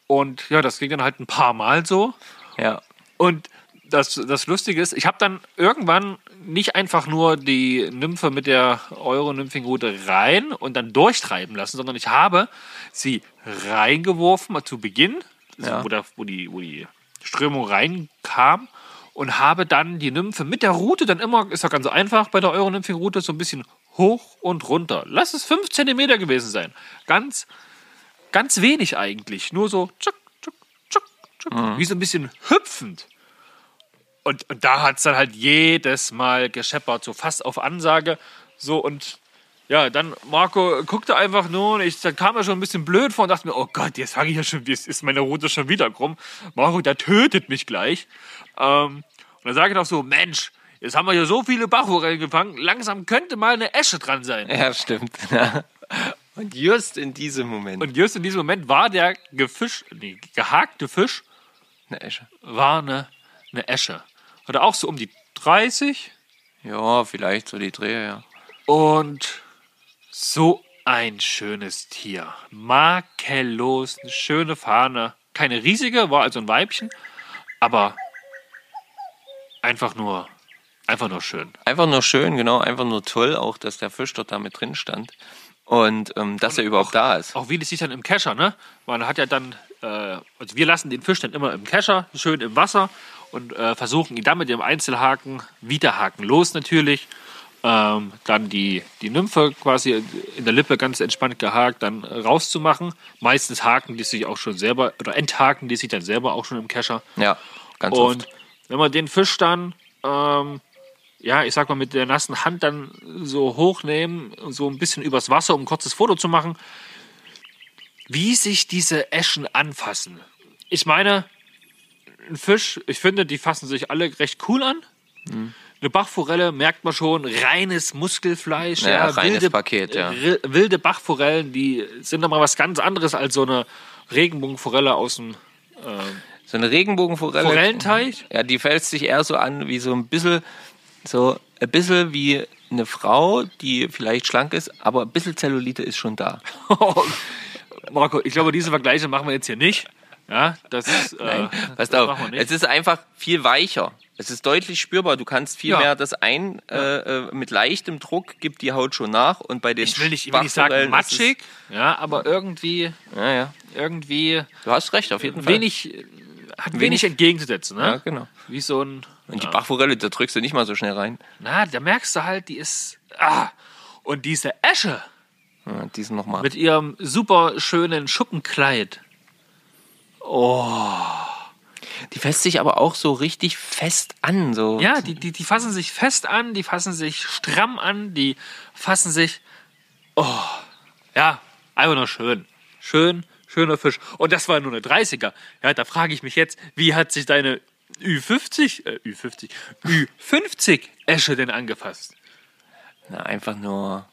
Und ja, das ging dann halt ein paar Mal so. Ja. Und das, das Lustige ist, ich habe dann irgendwann nicht einfach nur die Nymphe mit der Euro-Nymphing-Route rein und dann durchtreiben lassen, sondern ich habe sie reingeworfen mal zu Beginn, also Ja. wo, der, wo, die, wo die Strömung reinkam und habe dann die Nymphe mit der Route dann immer, ist ja ganz einfach bei der Euro-Nymphing-Route, so ein bisschen hoch und runter. Lass es 5 cm gewesen sein. Ganz, ganz wenig eigentlich. Nur so tschuck, tschuck, tschuck, tschuck, wie so ein bisschen hüpfend. Und, und da hat es dann halt jedes Mal gescheppert, so fast auf Ansage. So und ja, dann Marco guckte einfach nur und ich, dann kam er schon ein bisschen blöd vor und dachte mir, oh Gott, jetzt fange ich ja schon, jetzt ist meine Route schon wieder krumm. Marco, der tötet mich gleich. Ähm, und dann sage ich noch so, Mensch, jetzt haben wir hier so viele Bachforellen gefangen, langsam könnte mal eine Esche dran sein. Ja, stimmt. (laughs) Und just in diesem Moment. Und just in diesem Moment war der gefisch, nee, gehakte Fisch eine Esche. war eine, eine Esche. Hatte auch so um die 30 Ja, vielleicht so die Drehe, ja. und so ein schönes Tier. Makellos, eine schöne Fahne. Keine riesige, war also ein Weibchen, aber einfach nur, einfach nur schön. Einfach nur schön, genau, einfach nur toll, auch dass der Fisch dort da mit drin stand. Und ähm, dass er überhaupt da ist. Auch wie das sich dann im Kescher, ne? Man hat ja dann, äh, also wir lassen den Fisch dann immer im Kescher, schön im Wasser und äh, versuchen ihn dann mit dem Einzelhaken, Wiederhaken los natürlich, ähm, dann die, die Nymphe quasi in der Lippe ganz entspannt gehakt dann rauszumachen. Meistens haken die sich auch schon selber, oder enthaken die sich dann selber auch schon im Kescher. Ja, ganz Und oft. wenn man den Fisch dann, ähm, ja, ich sag mal, mit der nassen Hand dann so hochnehmen, so ein bisschen übers Wasser, um ein kurzes Foto zu machen, wie sich diese Eschen anfassen. Ich meine, ein Fisch, ich finde, die fassen sich alle recht cool an. Mhm. Eine Bachforelle merkt man schon, reines Muskelfleisch. Ja, reines Paket, ja. Wilde Bachforellen, die sind nochmal was ganz anderes als so eine Regenbogenforelle aus dem So eine Regenbogenforelle. Forellenteich. Ja, die fällt sich eher so an wie so ein bisschen, so ein bisschen wie eine Frau, die vielleicht schlank ist, aber ein bisschen Zellulite ist schon da. (laughs) Marco, ich glaube, diese Vergleiche machen wir jetzt hier nicht. Ja, das, äh, (laughs) Passt das auf, machen wir nicht. es ist einfach viel weicher. Es ist deutlich spürbar. Du kannst viel Ja. mehr das ein, äh, äh, mit leichtem Druck gibt die Haut schon nach und bei den ich will nicht, ich will nicht sagen ist matschig, ja, aber irgendwie, Ja, ja. irgendwie Du hast recht, auf jeden Fall. wenig, äh, hat wenig, entgegenzusetzen, ne? Ja, genau. Wie so ein, Und die Bachforelle, da drückst du nicht mal so schnell rein. na, da merkst du halt, die ist, ah, und diese Esche Ja, diesen nochmal. mit ihrem super schönen Schuppenkleid, Die fässt sich aber auch so richtig fest an. So. ja, die, die, die fassen sich fest an, die fassen sich stramm an, die fassen sich, oh, ja, einfach nur schön. Schön, schöner Fisch. Und das war nur eine 30er. Ja, da frage ich mich jetzt, wie hat sich deine Ü50, äh, Ü50, Ü50 Esche denn angefasst? Na, einfach nur.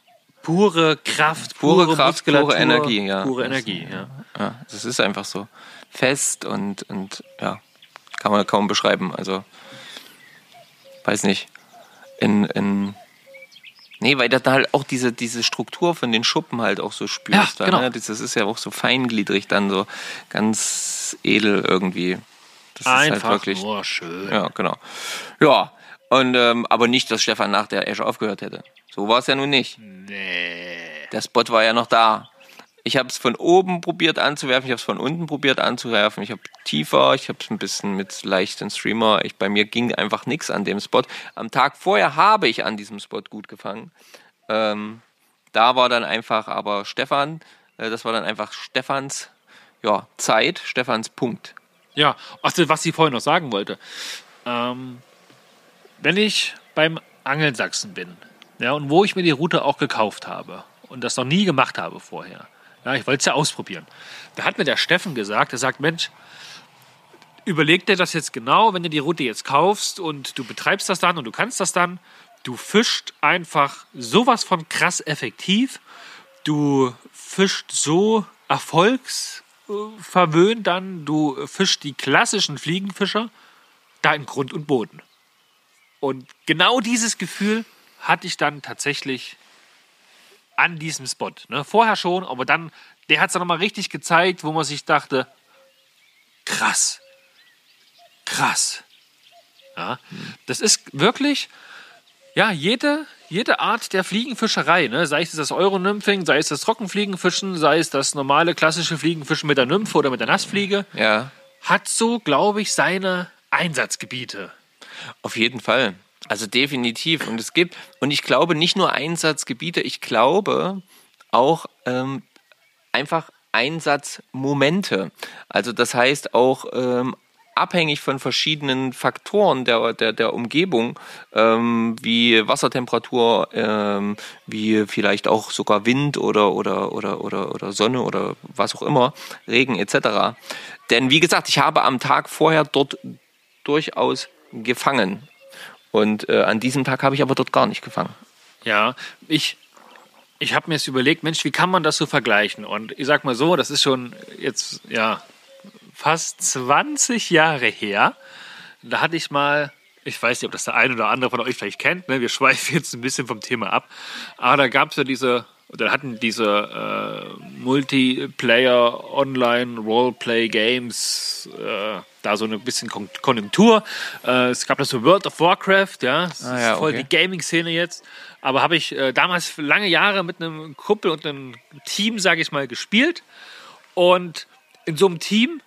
Pure Kraft, Pure pure, Kraft, pure Energie, ja. Pure Energie, ja. Ja, das ist einfach so fest und, und ja, kann man kaum beschreiben. Also, weiß nicht. In, in Nee, weil du da halt auch diese, diese Struktur von den Schuppen halt auch so spürst. Ja, genau. ne? das, das ist ja auch so feingliedrig dann so ganz edel irgendwie. Das Einfach ist halt wirklich. nur schön. Ja, genau. Ja, und ähm, aber nicht, dass Stefan nach der Esche aufgehört hätte. So war es ja nun nicht. Nee. Der Spot war ja noch da. Ich habe es von oben probiert anzuwerfen, ich habe es von unten probiert anzuwerfen, ich habe tiefer, ich habe es ein bisschen mit leichten Streamer. Ich, bei mir ging einfach nichts an dem Spot. Am Tag vorher habe ich an diesem Spot gut gefangen. Ähm, da war dann einfach aber Stefan, äh, das war dann einfach Stefans ja, Zeit, Stefans Punkt. Ja, also was ich vorhin noch sagen wollte. Ähm, wenn ich beim Angeln Sachsen bin, ja, und wo ich mir die Route auch gekauft habe und das noch nie gemacht habe vorher, ja, ich wollte es ja ausprobieren. Da hat mir der Steffen gesagt, er sagt, Mensch, überleg dir das jetzt genau, wenn du die Route jetzt kaufst und du betreibst das dann und du kannst das dann, du fischst einfach sowas von krass effektiv, du fischst so erfolgsverwöhnt dann, du fischst die klassischen Fliegenfischer da in Grund und Boden. Und genau dieses Gefühl hatte ich dann tatsächlich an diesem Spot. Ne? Vorher schon, aber dann, der hat es dann nochmal richtig gezeigt, wo man sich dachte, krass, krass. Ja, das ist wirklich, ja, jede, jede Art der Fliegenfischerei, ne? sei es das Euronymphing, sei es das Trockenfliegenfischen, sei es das normale klassische Fliegenfischen mit der Nymphe oder mit der Nassfliege, Ja, hat so, glaube ich, seine Einsatzgebiete. Auf jeden Fall. Also definitiv. Und es gibt, und ich glaube nicht nur Einsatzgebiete, ich glaube auch ähm, einfach Einsatzmomente. Also das heißt auch ähm, abhängig von verschiedenen Faktoren der, der, der Umgebung, ähm, wie Wassertemperatur, ähm, wie vielleicht auch sogar Wind oder, oder, oder, oder, oder Sonne oder was auch immer, Regen etc. Denn wie gesagt, ich habe am Tag vorher dort durchaus gefangen. Und äh, an diesem Tag habe ich aber dort gar nicht gefangen. Ja, ich, ich habe mir jetzt überlegt, Mensch, wie kann man das so vergleichen? Und ich sag mal so, das ist schon jetzt, ja, fast 20 Jahre her. Da hatte ich mal, ich weiß nicht, ob das der eine oder andere von euch vielleicht kennt, ne? wir schweifen jetzt ein bisschen vom Thema ab, aber da gab es ja diese, oder hatten diese äh, Multiplayer Online Roleplay Games äh, da so ein bisschen Kon Konjunktur. Äh, es gab das so World of Warcraft, ja, das Ah, ja, ist voll okay. die Gaming-Szene jetzt. Aber habe ich äh, damals lange Jahre mit einem Kumpel und einem Team, sage ich mal, gespielt. Und in so einem Team,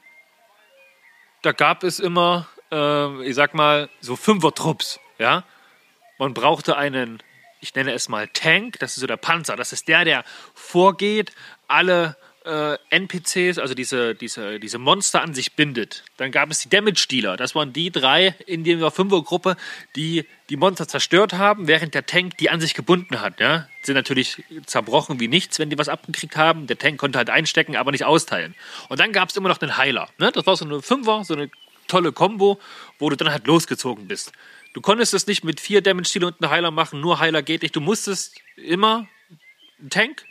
da gab es immer, äh, ich sag mal, so Fünfer-Trupps, ja. Man brauchte einen, ich nenne es mal Tank, das ist so der Panzer. Das ist der, der vorgeht, alle äh, NPCs, also diese, diese, diese Monster an sich bindet. Dann gab es die Damage-Dealer. Das waren die drei in der Fünfergruppe, die die Monster zerstört haben, während der Tank die an sich gebunden hat. Ja? Sind natürlich zerbrochen wie nichts, wenn die was abgekriegt haben. Der Tank konnte halt einstecken, aber nicht austeilen. Und dann gab es immer noch den Heiler. Ne? Das war so eine Fünfer, so eine tolle Combo, wo du dann halt losgezogen bist. Du konntest es nicht mit vier Damage-Dealer und einem Heiler machen, nur Heiler geht nicht. Du musstest immer einen Tank,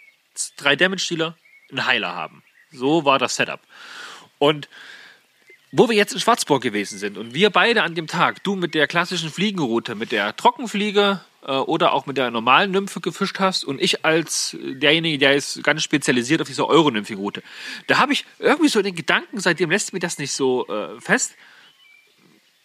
drei Damage-Dealer, einen Heiler haben. So war das Setup. Und wo wir jetzt in Schwarzburg gewesen sind und wir beide an dem Tag, du mit der klassischen Fliegenroute, mit der Trockenfliege äh, oder auch mit der normalen Nymphe gefischt hast und ich als derjenige, der ist ganz spezialisiert auf diese Euro-Nymphe-Route, da habe ich irgendwie so den Gedanken, seitdem lässt mir das nicht so äh, fest,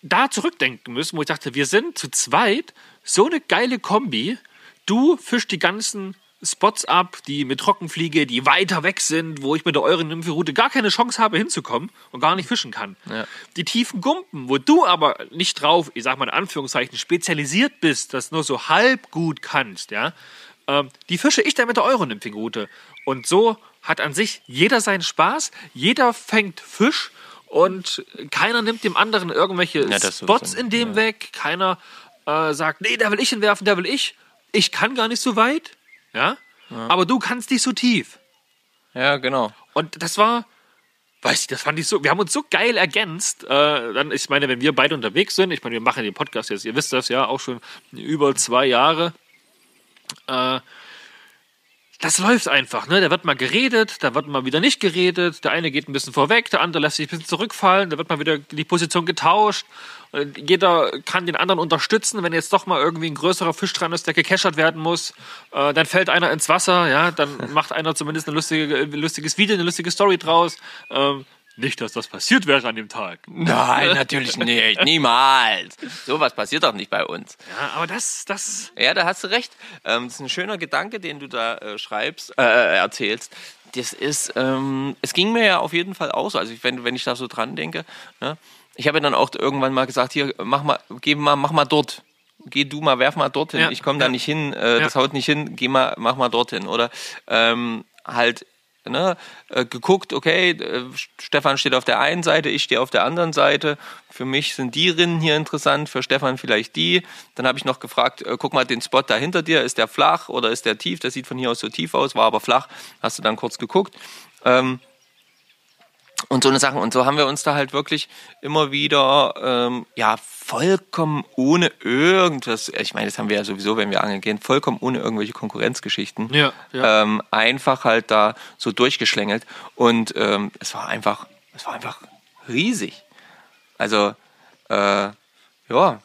da zurückdenken müssen, wo ich dachte, wir sind zu zweit so eine geile Kombi. Du fischst die ganzen Spots ab, die mit Trockenfliege, die weiter weg sind, wo ich mit der euren Nymphe-Route gar keine Chance habe hinzukommen und gar nicht fischen kann. Ja. Die tiefen Gumpen, wo du aber nicht drauf, ich sag mal in Anführungszeichen, spezialisiert bist, das nur so halb gut kannst, ja, ähm, die fische ich dann mit der Euro-Nymphing-Route. Und so hat an sich jeder seinen Spaß, jeder fängt Fisch und keiner nimmt dem anderen irgendwelche Ja, Spots in dem weg, keiner äh, sagt, nee, da will ich hinwerfen, da will ich. Ich kann gar nicht so weit, ja, aber du kannst nicht so tief. Ja, genau. Und das war, weiß ich, das fand ich so, wir haben uns so geil ergänzt. Äh, dann, ich meine, wenn wir beide unterwegs sind, ich meine, wir machen den Podcast jetzt, ihr wisst das ja, auch schon über zwei Jahre. Äh, das läuft einfach, ne? Da wird mal geredet, da wird mal wieder nicht geredet. Der eine geht ein bisschen vorweg, der andere lässt sich ein bisschen zurückfallen, da wird mal wieder die Position getauscht. Und Jeder kann den anderen unterstützen, wenn jetzt doch mal irgendwie ein größerer Fisch dran ist, der gekeschert werden muss. Äh, dann fällt einer ins Wasser, ja, dann (laughs) macht einer zumindest ein lustige, lustiges Video, eine lustige Story draus. Ähm, Nicht, dass das passiert wäre an dem Tag. Nein, natürlich nicht. Niemals. Sowas passiert doch nicht bei uns. Ja, aber das, das. Ja, da hast du recht. Ähm, das ist ein schöner Gedanke, den du da äh, schreibst, äh, äh, erzählst. Das ist, ähm, es ging mir ja auf jeden Fall auch so. Also wenn, wenn ich da so dran denke, ne? ich habe ja dann auch irgendwann mal gesagt, hier, mach mal, geh mal, mach mal dort. Geh du mal, werf mal dorthin. Ja, Ich komme da ja. nicht hin, äh, das haut nicht hin, geh mal, mach mal dorthin. Oder ähm, halt ne, äh, geguckt, okay, äh, Stefan steht auf der einen Seite, ich stehe auf der anderen Seite. Für mich sind die Rinnen hier interessant, für Stefan vielleicht die. Dann habe ich noch gefragt, äh, guck mal den Spot da hinter dir, ist der flach oder ist der tief? Das sieht von hier aus so tief aus, war aber flach. Hast du dann kurz geguckt. Ähm, und so eine Sache. Und so haben wir uns da halt wirklich immer wieder, ähm, ja, vollkommen ohne irgendwas, ich meine, das haben wir ja sowieso, wenn wir angeln gehen, vollkommen ohne irgendwelche Konkurrenzgeschichten, Ja, ja. Ähm, einfach halt da so durchgeschlängelt. Und ähm, es war einfach, es war einfach riesig. Also, äh, ja,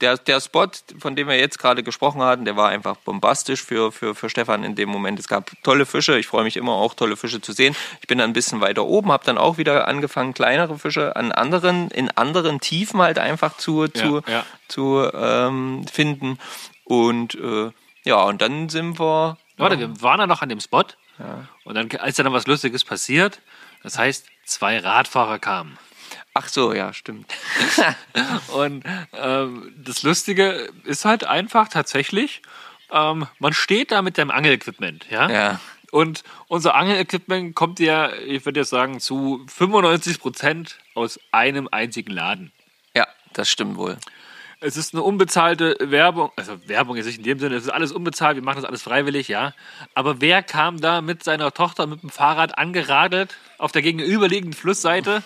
der, der Spot, von dem wir jetzt gerade gesprochen hatten, der war einfach bombastisch für, für, für Stefan in dem Moment. Es gab tolle Fische. Ich freue mich immer auch, tolle Fische zu sehen. Ich bin dann ein bisschen weiter oben, habe dann auch wieder angefangen, kleinere Fische an anderen, in anderen Tiefen halt einfach zu, zu, ja. zu ähm, finden. Und äh, ja, und dann sind wir. Warte, wir waren ja noch an dem Spot. Und dann, als dann was Lustiges passiert, das heißt, zwei Radfahrer kamen. Ach so, ja, stimmt. (laughs) Und ähm, das Lustige ist halt einfach tatsächlich, ähm, man steht da mit dem Angelequipment, ja? Ja. Und unser Angelequipment kommt ja, ich würde jetzt sagen, zu 95 Prozent aus einem einzigen Laden. Ja, das stimmt wohl. Es ist eine unbezahlte Werbung, also Werbung ist nicht in dem Sinne, es ist alles unbezahlt, wir machen das alles freiwillig, ja. Aber wer kam da mit seiner Tochter mit dem Fahrrad angeradelt auf der gegenüberliegenden Flussseite?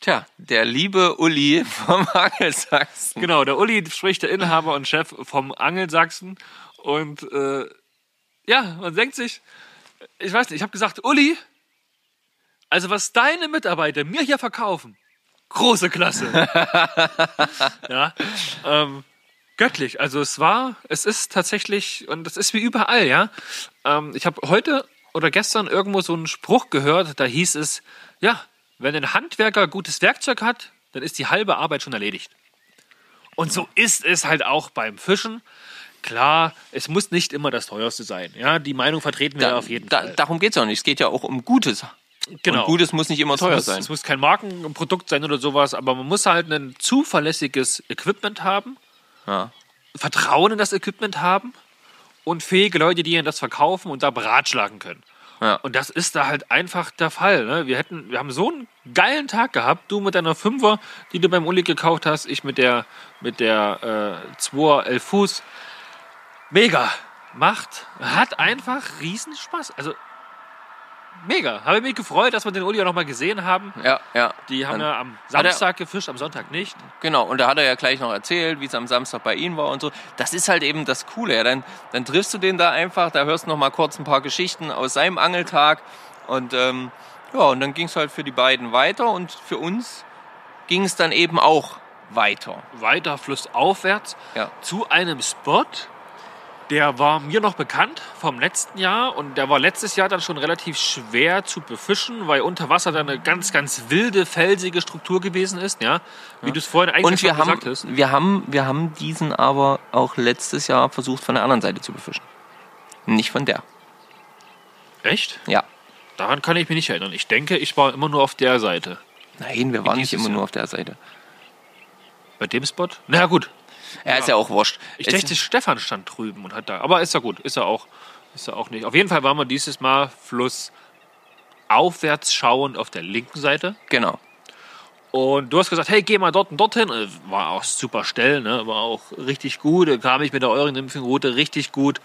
Tja, der liebe Uli vom (laughs) Angelsachsen. Genau, der Uli spricht der Inhaber und Chef vom Angelsachsen. Und äh, ja, man denkt sich, ich weiß nicht, ich habe gesagt, Uli, also was deine Mitarbeiter mir hier verkaufen, große Klasse. (laughs) ja, ähm, göttlich. Also es war, es ist tatsächlich, und das ist wie überall, ja. Ähm, ich habe heute oder gestern irgendwo so einen Spruch gehört, da hieß es, ja, wenn ein Handwerker gutes Werkzeug hat, dann ist die halbe Arbeit schon erledigt. Und so ist es halt auch beim Fischen. Klar, es muss nicht immer das teuerste sein. Ja, die Meinung vertreten wir Da, auf jeden da, Fall. darum geht es auch nicht. Es geht ja auch um Gutes. Genau. Und Gutes muss nicht immer Es teuer muss, sein. Es muss kein Markenprodukt sein oder sowas, aber man muss halt ein zuverlässiges Equipment haben, Ja. Vertrauen in das Equipment haben und fähige Leute, die ihnen das verkaufen und da beratschlagen können. Ja. Und das ist da halt einfach der Fall. Ne? Wir, hätten, wir haben so einen geilen Tag gehabt. Du mit deiner Fünfer, die du beim Uli gekauft hast, ich mit der, mit der äh, 2 11 Fuß. Mega. Macht, hat einfach riesen Spaß. Also mega. Habe mich gefreut, dass wir den Uli auch nochmal gesehen haben. Ja, ja. Die haben Und- ja am Hat er- Samstag gefischt, am Sonntag nicht. Genau, und da hat er ja gleich noch erzählt, wie es am Samstag bei ihm war und so. Das ist halt eben das Coole. Ja. Dann, dann triffst du den da einfach, da hörst du noch mal kurz ein paar Geschichten aus seinem Angeltag. Und ähm, ja, und dann ging es halt für die beiden weiter und für uns ging es dann eben auch weiter. Weiter flussaufwärts Ja. zu einem Spot, der war mir noch bekannt vom letzten Jahr und der war letztes Jahr dann schon relativ schwer zu befischen, weil unter Wasser dann eine ganz, ganz wilde, felsige Struktur gewesen ist, ja, wie du es vorhin eigentlich Und wir schon haben, gesagt hast. wir, haben, wir haben diesen aber auch letztes Jahr versucht, von der anderen Seite zu befischen. Nicht von der. Echt? Ja. Daran kann ich mich nicht erinnern. Ich denke, ich war immer nur auf der Seite. Nein, wir waren nicht immer nur Jahr. auf der Seite. Bei dem Spot? Na ja, gut. Ja, ist ja auch wurscht. Ich Es- dachte, Stefan stand drüben und hat da. Aber ist ja gut, ist er auch. Ist er auch nicht. Auf jeden Fall waren wir dieses Mal Fluss aufwärts schauend auf der linken Seite. Genau. Und du hast gesagt, hey, geh mal dort und dorthin. Äh, War auch super Stellen, ne? war auch richtig gut. Da kam ich mit der euren Route richtig gut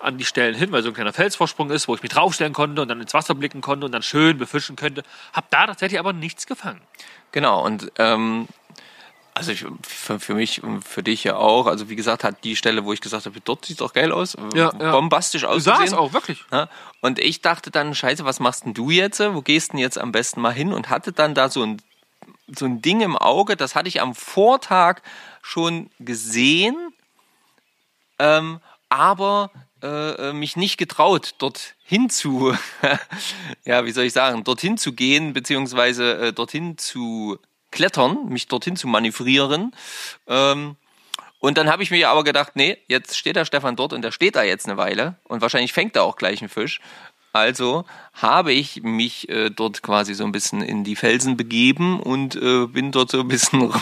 an die Stellen hin, weil so ein kleiner Felsvorsprung ist, wo ich mich draufstellen konnte und dann ins Wasser blicken konnte und dann schön befischen könnte. Hab da tatsächlich aber nichts gefangen. Genau, und ähm, also ich, für, für mich und für dich ja auch, also wie gesagt, hat die Stelle, wo ich gesagt habe, dort sieht doch geil aus, Ja, ja. bombastisch Du ausgesehen. sahst auch, wirklich. Ja, und ich dachte dann, scheiße, was machst denn du jetzt? Wo gehst denn jetzt am besten mal hin? Und hatte dann da so ein, so ein Ding im Auge, das hatte ich am Vortag schon gesehen, ähm, aber äh, mich nicht getraut, dorthin zu, (laughs) ja, wie soll ich sagen, dorthin zu gehen, beziehungsweise äh, dorthin zu klettern, mich dorthin zu manövrieren. Ähm, und dann habe ich mir aber gedacht, nee, jetzt steht der Stefan dort und der steht da jetzt eine Weile und wahrscheinlich fängt er auch gleich einen Fisch. Also habe ich mich äh, dort quasi so ein bisschen in die Felsen begeben und äh, bin dort so ein bisschen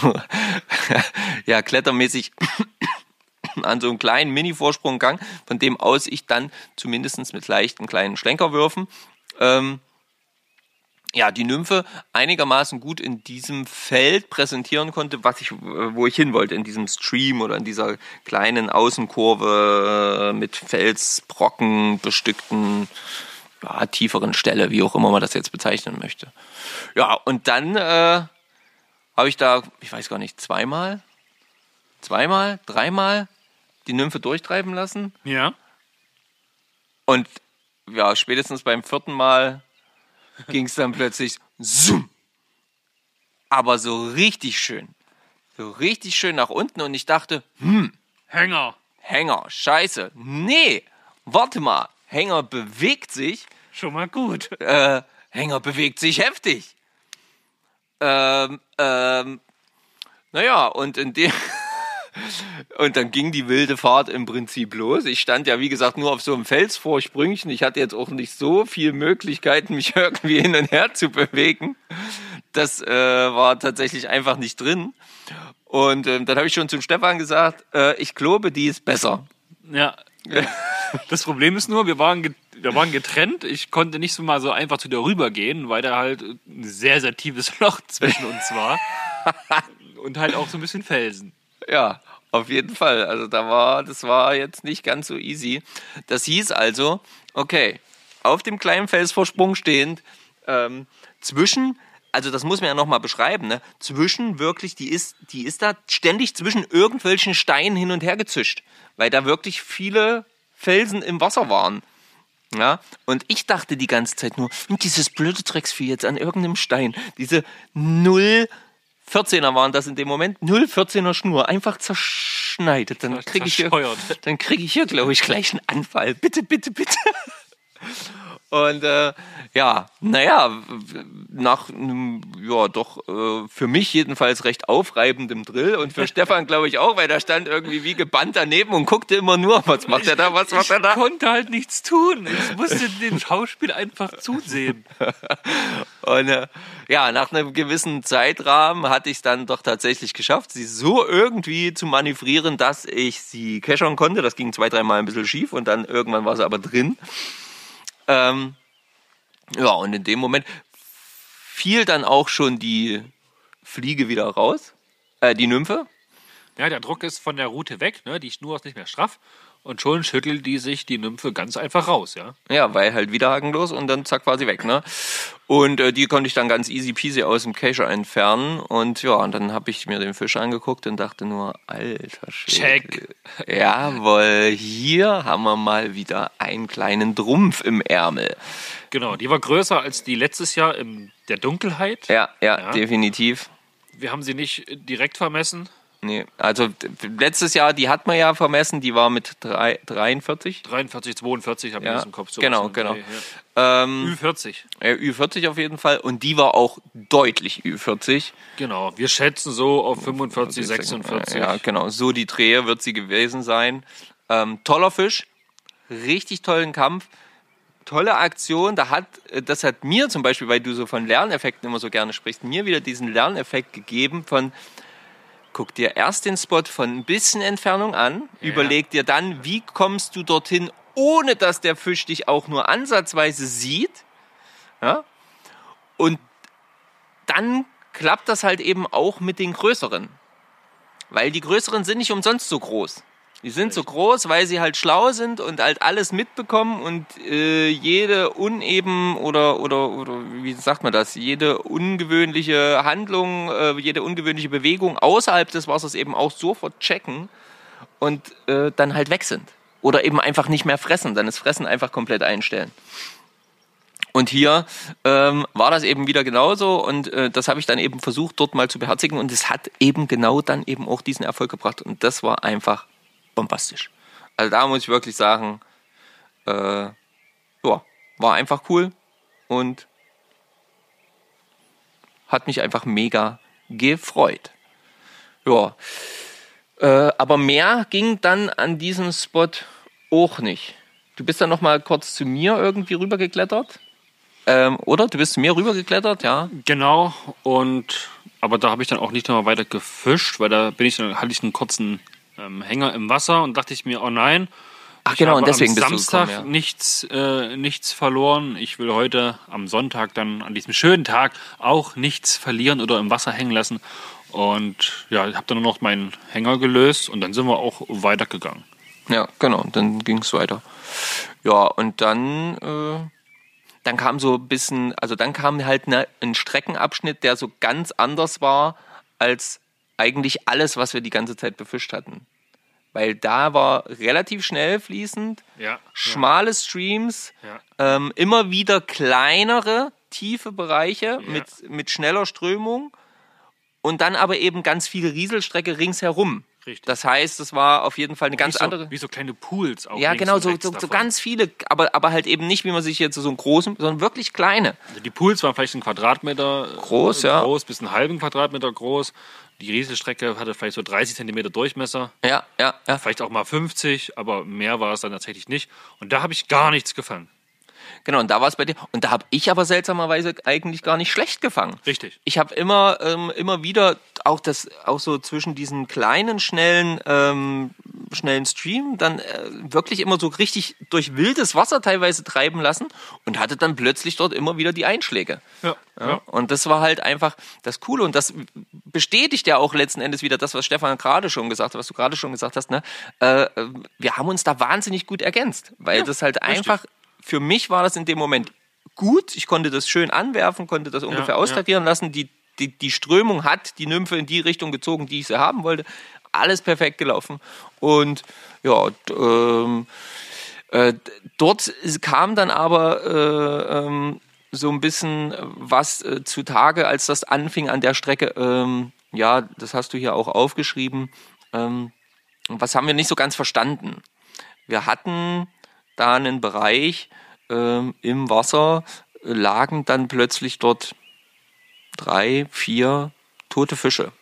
(laughs) ja klettermäßig (coughs) an so einem kleinen Mini-Vorsprung gegangen, von dem aus ich dann zumindest mit leichten kleinen Schlenkerwürfen ähm, ja, die Nymphe einigermaßen gut in diesem Feld präsentieren konnte, was ich, wo ich hin wollte, in diesem Stream oder in dieser kleinen Außenkurve mit Felsbrocken bestückten, ja, tieferen Stelle, wie auch immer man das jetzt bezeichnen möchte. Ja, und dann äh, habe ich da, ich weiß gar nicht, zweimal, zweimal, dreimal die Nymphe durchtreiben lassen. Ja. Und ja, spätestens beim vierten Mal ging es dann plötzlich zoom. Aber so richtig schön. So richtig schön nach unten und ich dachte, hm, Hänger. Hänger, scheiße. Nee, warte mal. Hänger bewegt sich. Schon mal gut. Äh, Hänger bewegt sich heftig. Ähm, ähm, naja, und in dem. Und dann ging die wilde Fahrt im Prinzip los. Ich stand ja, wie gesagt, nur auf so einem Felsvorsprüngchen. Ich hatte jetzt auch nicht so viele Möglichkeiten, mich (laughs) irgendwie hin und her zu bewegen. Das äh, war tatsächlich einfach nicht drin. Und ähm, dann habe ich schon zum Stefan gesagt, äh, ich glaube, die ist besser. Ja. Das Problem ist nur, wir waren, wir waren getrennt. Ich konnte nicht so mal so einfach zu dir rübergehen, weil da halt ein sehr, sehr tiefes (laughs) Loch zwischen uns war. Und halt auch so ein bisschen Felsen. Ja, auf jeden Fall. Also da war, das war jetzt nicht ganz so easy. Das hieß also, okay, auf dem kleinen Felsvorsprung stehend, ähm, zwischen, also das muss man ja nochmal beschreiben, ne? Zwischen wirklich, die ist, die ist da ständig zwischen irgendwelchen Steinen hin und her gezischt, weil da wirklich viele Felsen im Wasser waren. Ja, und ich dachte die ganze Zeit nur, "Hm, dieses blöde Drecksvieh jetzt an irgendeinem Stein, diese 0 14er waren das in dem Moment, 0 14er Schnur, einfach zerschneidet. Dann kriege ich hier, dann ich hier, glaube ich, gleich einen Anfall. Bitte, bitte, bitte. Und äh, ja, naja, nach einem, ja, doch äh, für mich jedenfalls recht aufreibendem Drill und für (laughs) Stefan, glaube ich, auch, weil der stand irgendwie wie gebannt daneben und guckte immer nur, was macht er da, was macht er Ich da. konnte halt nichts tun. Ich musste dem Schauspiel einfach zusehen. (laughs) Und äh, ja, nach einem gewissen Zeitrahmen hatte ich es dann doch tatsächlich geschafft, sie so irgendwie zu manövrieren, dass ich sie keschern konnte. Das ging zwei, dreimal ein bisschen schief und dann irgendwann war sie aber drin. Ähm, ja, und in dem Moment fiel dann auch schon die Fliege wieder raus, äh, die Nymphe. Ja, der Druck ist von der Route weg, ne? die Schnur ist nicht mehr straff. Und schon schüttelt die sich die Nymphe ganz einfach raus, ja. Ja, weil halt wieder hakenlos und dann zack war sie weg, ne? Und äh, die konnte ich dann ganz easy peasy aus dem Kescher entfernen und ja, und dann habe ich mir den Fisch angeguckt und dachte nur, alter Schwede. Check. (laughs) Jawohl, hier haben wir mal wieder einen kleinen Drumpf im Ärmel. Genau, die war größer als die letztes Jahr in der Dunkelheit. Ja, ja, Ja. definitiv. Wir haben sie nicht direkt vermessen. Nee, also letztes Jahr, die hat man ja vermessen, die war mit drei, 43. 43, 42 habe ich Ja, das im Kopf. sowas genau, genau. Dreh, ja. Ähm, Ü40. äh, Ü40 auf jeden Fall und die war auch deutlich Ü40. Genau, wir schätzen so auf 45, 46. Ja, genau. So die Drehe wird sie gewesen sein. Ähm, toller Fisch, richtig tollen Kampf, tolle Aktion. Da hat, äh, das hat mir zum Beispiel, weil du so von Lerneffekten immer so gerne sprichst, mir wieder diesen Lerneffekt gegeben von Guck dir erst den Spot von ein bisschen Entfernung an, überleg dir dann, wie kommst du dorthin, ohne dass der Fisch dich auch nur ansatzweise sieht. Ja? Und dann klappt das halt eben auch mit den größeren. Weil die größeren sind nicht umsonst so groß. Die sind so groß, weil sie halt schlau sind und halt alles mitbekommen und äh, jede uneben oder, oder, oder wie sagt man das, jede ungewöhnliche Handlung, äh, jede ungewöhnliche Bewegung außerhalb des Wassers eben auch sofort checken und äh, dann halt weg sind. Oder eben einfach nicht mehr fressen, dann das Fressen einfach komplett einstellen. Und hier ähm, war das eben wieder genauso und äh, das habe ich dann eben versucht, dort mal zu beherzigen und es hat eben genau dann eben auch diesen Erfolg gebracht und das war einfach bombastisch. Also da muss ich wirklich sagen, äh, ja, war einfach cool und hat mich einfach mega gefreut. Ja, äh, aber mehr ging dann an diesem Spot auch nicht. Du bist dann noch mal kurz zu mir irgendwie rübergeklettert, ähm, oder? Du bist zu mir rübergeklettert, ja? Genau, und aber da habe ich dann auch nicht noch mal weiter gefischt, weil da bin ich dann, hatte ich einen kurzen ähm, Hänger im Wasser und dachte ich mir, oh nein. Ach ich genau, habe und deswegen am bist du Samstag gekommen, ja. nichts, äh, nichts verloren. Ich will heute am Sonntag dann an diesem schönen Tag auch nichts verlieren oder im Wasser hängen lassen. Und ja, ich habe dann nur noch meinen Hänger gelöst und dann sind wir auch weitergegangen. Ja, genau, und dann ging es weiter. Ja, und dann, äh, dann kam so ein bisschen, also dann kam halt ne, ein Streckenabschnitt, der so ganz anders war als eigentlich alles, was wir die ganze Zeit befischt hatten. Weil da war relativ schnell fließend, Ja. schmale Streams, Ja. ähm, immer wieder kleinere, tiefe Bereiche mit, mit schneller Strömung und dann aber eben ganz viel Rieselstrecke ringsherum. Richtig. Das heißt, es war auf jeden Fall eine ganz wie so, andere. Wie so kleine Pools auch. Ja, genau, und so, so, so ganz viele, aber, aber halt eben nicht, wie man sich jetzt so einen großen, sondern wirklich kleine. Also die Pools waren vielleicht einen Quadratmeter Groß, äh, ja. groß, bis einen halben Quadratmeter groß. Die Rieselstrecke hatte vielleicht so 30 Zentimeter Durchmesser, Ja, ja, ja. vielleicht auch mal 50, aber mehr war es dann tatsächlich nicht. Und da habe ich gar nichts gefangen. Genau, und da war es bei dir. Und da habe ich aber seltsamerweise eigentlich gar nicht schlecht gefangen. Richtig. Ich habe immer, ähm, immer wieder auch das, auch so zwischen diesen kleinen, schnellen, ähm, schnellen Stream dann äh, wirklich immer so richtig durch wildes Wasser teilweise treiben lassen und hatte dann plötzlich dort immer wieder die Einschläge. Ja, Ja. Und das war halt einfach das Coole. Und das bestätigt ja auch letzten Endes wieder das, was Stefan gerade schon gesagt hat, was du gerade schon gesagt hast. Ne? Äh, äh, wir haben uns da wahnsinnig gut ergänzt, weil das halt einfach, für mich war das in dem Moment gut. Ich konnte das schön anwerfen, konnte das ungefähr ja. austarieren lassen. Die, die, die Strömung hat die Nymphe in die Richtung gezogen, die ich sie haben wollte. Alles perfekt gelaufen. Und ja, ähm, äh, dort kam dann aber äh, ähm, so ein bisschen was äh, zutage, als das anfing an der Strecke. Ähm, ja, das hast du hier auch aufgeschrieben. Ähm, was haben wir nicht so ganz verstanden? Wir hatten da einen Bereich ähm, im Wasser, äh, lagen dann plötzlich dort drei, vier tote Fische.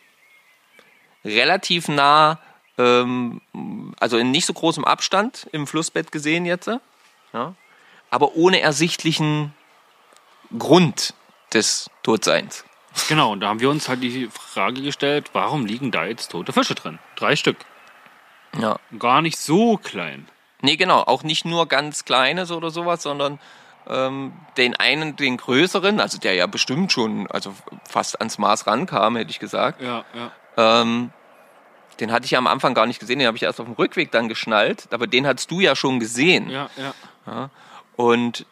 Relativ nah, ähm, also in nicht so großem Abstand im Flussbett gesehen jetzt, ja, aber ohne ersichtlichen Grund des Todseins. Genau, und da haben wir uns halt die Frage gestellt, warum liegen da jetzt tote Fische drin? Drei Stück. Ja. Gar nicht so klein. Nee, genau, auch nicht nur ganz kleines oder sowas, sondern ähm, den einen, den größeren, also der ja bestimmt schon, also fast ans Maß rankam, hätte ich gesagt. Ja, ja. Ähm, den hatte ich ja am Anfang gar nicht gesehen, den habe ich erst auf dem Rückweg dann geschnallt, aber den hattest du ja schon gesehen. Ja, ja. Und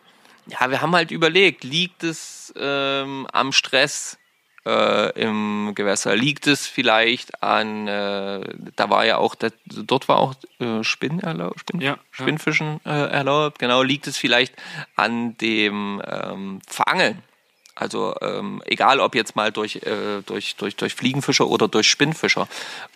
ja, wir haben halt überlegt, liegt es ähm, am Stress äh, im Gewässer? Liegt es vielleicht an, äh, da war ja auch, das, dort war auch äh, Spinnen erlaubt, Spinn, Ja. Spinnfischen äh, erlaubt, genau, liegt es vielleicht an dem ähm, Verangeln? Also ähm, egal, ob jetzt mal durch, äh, durch, durch, durch Fliegenfischer oder durch Spinnfischer,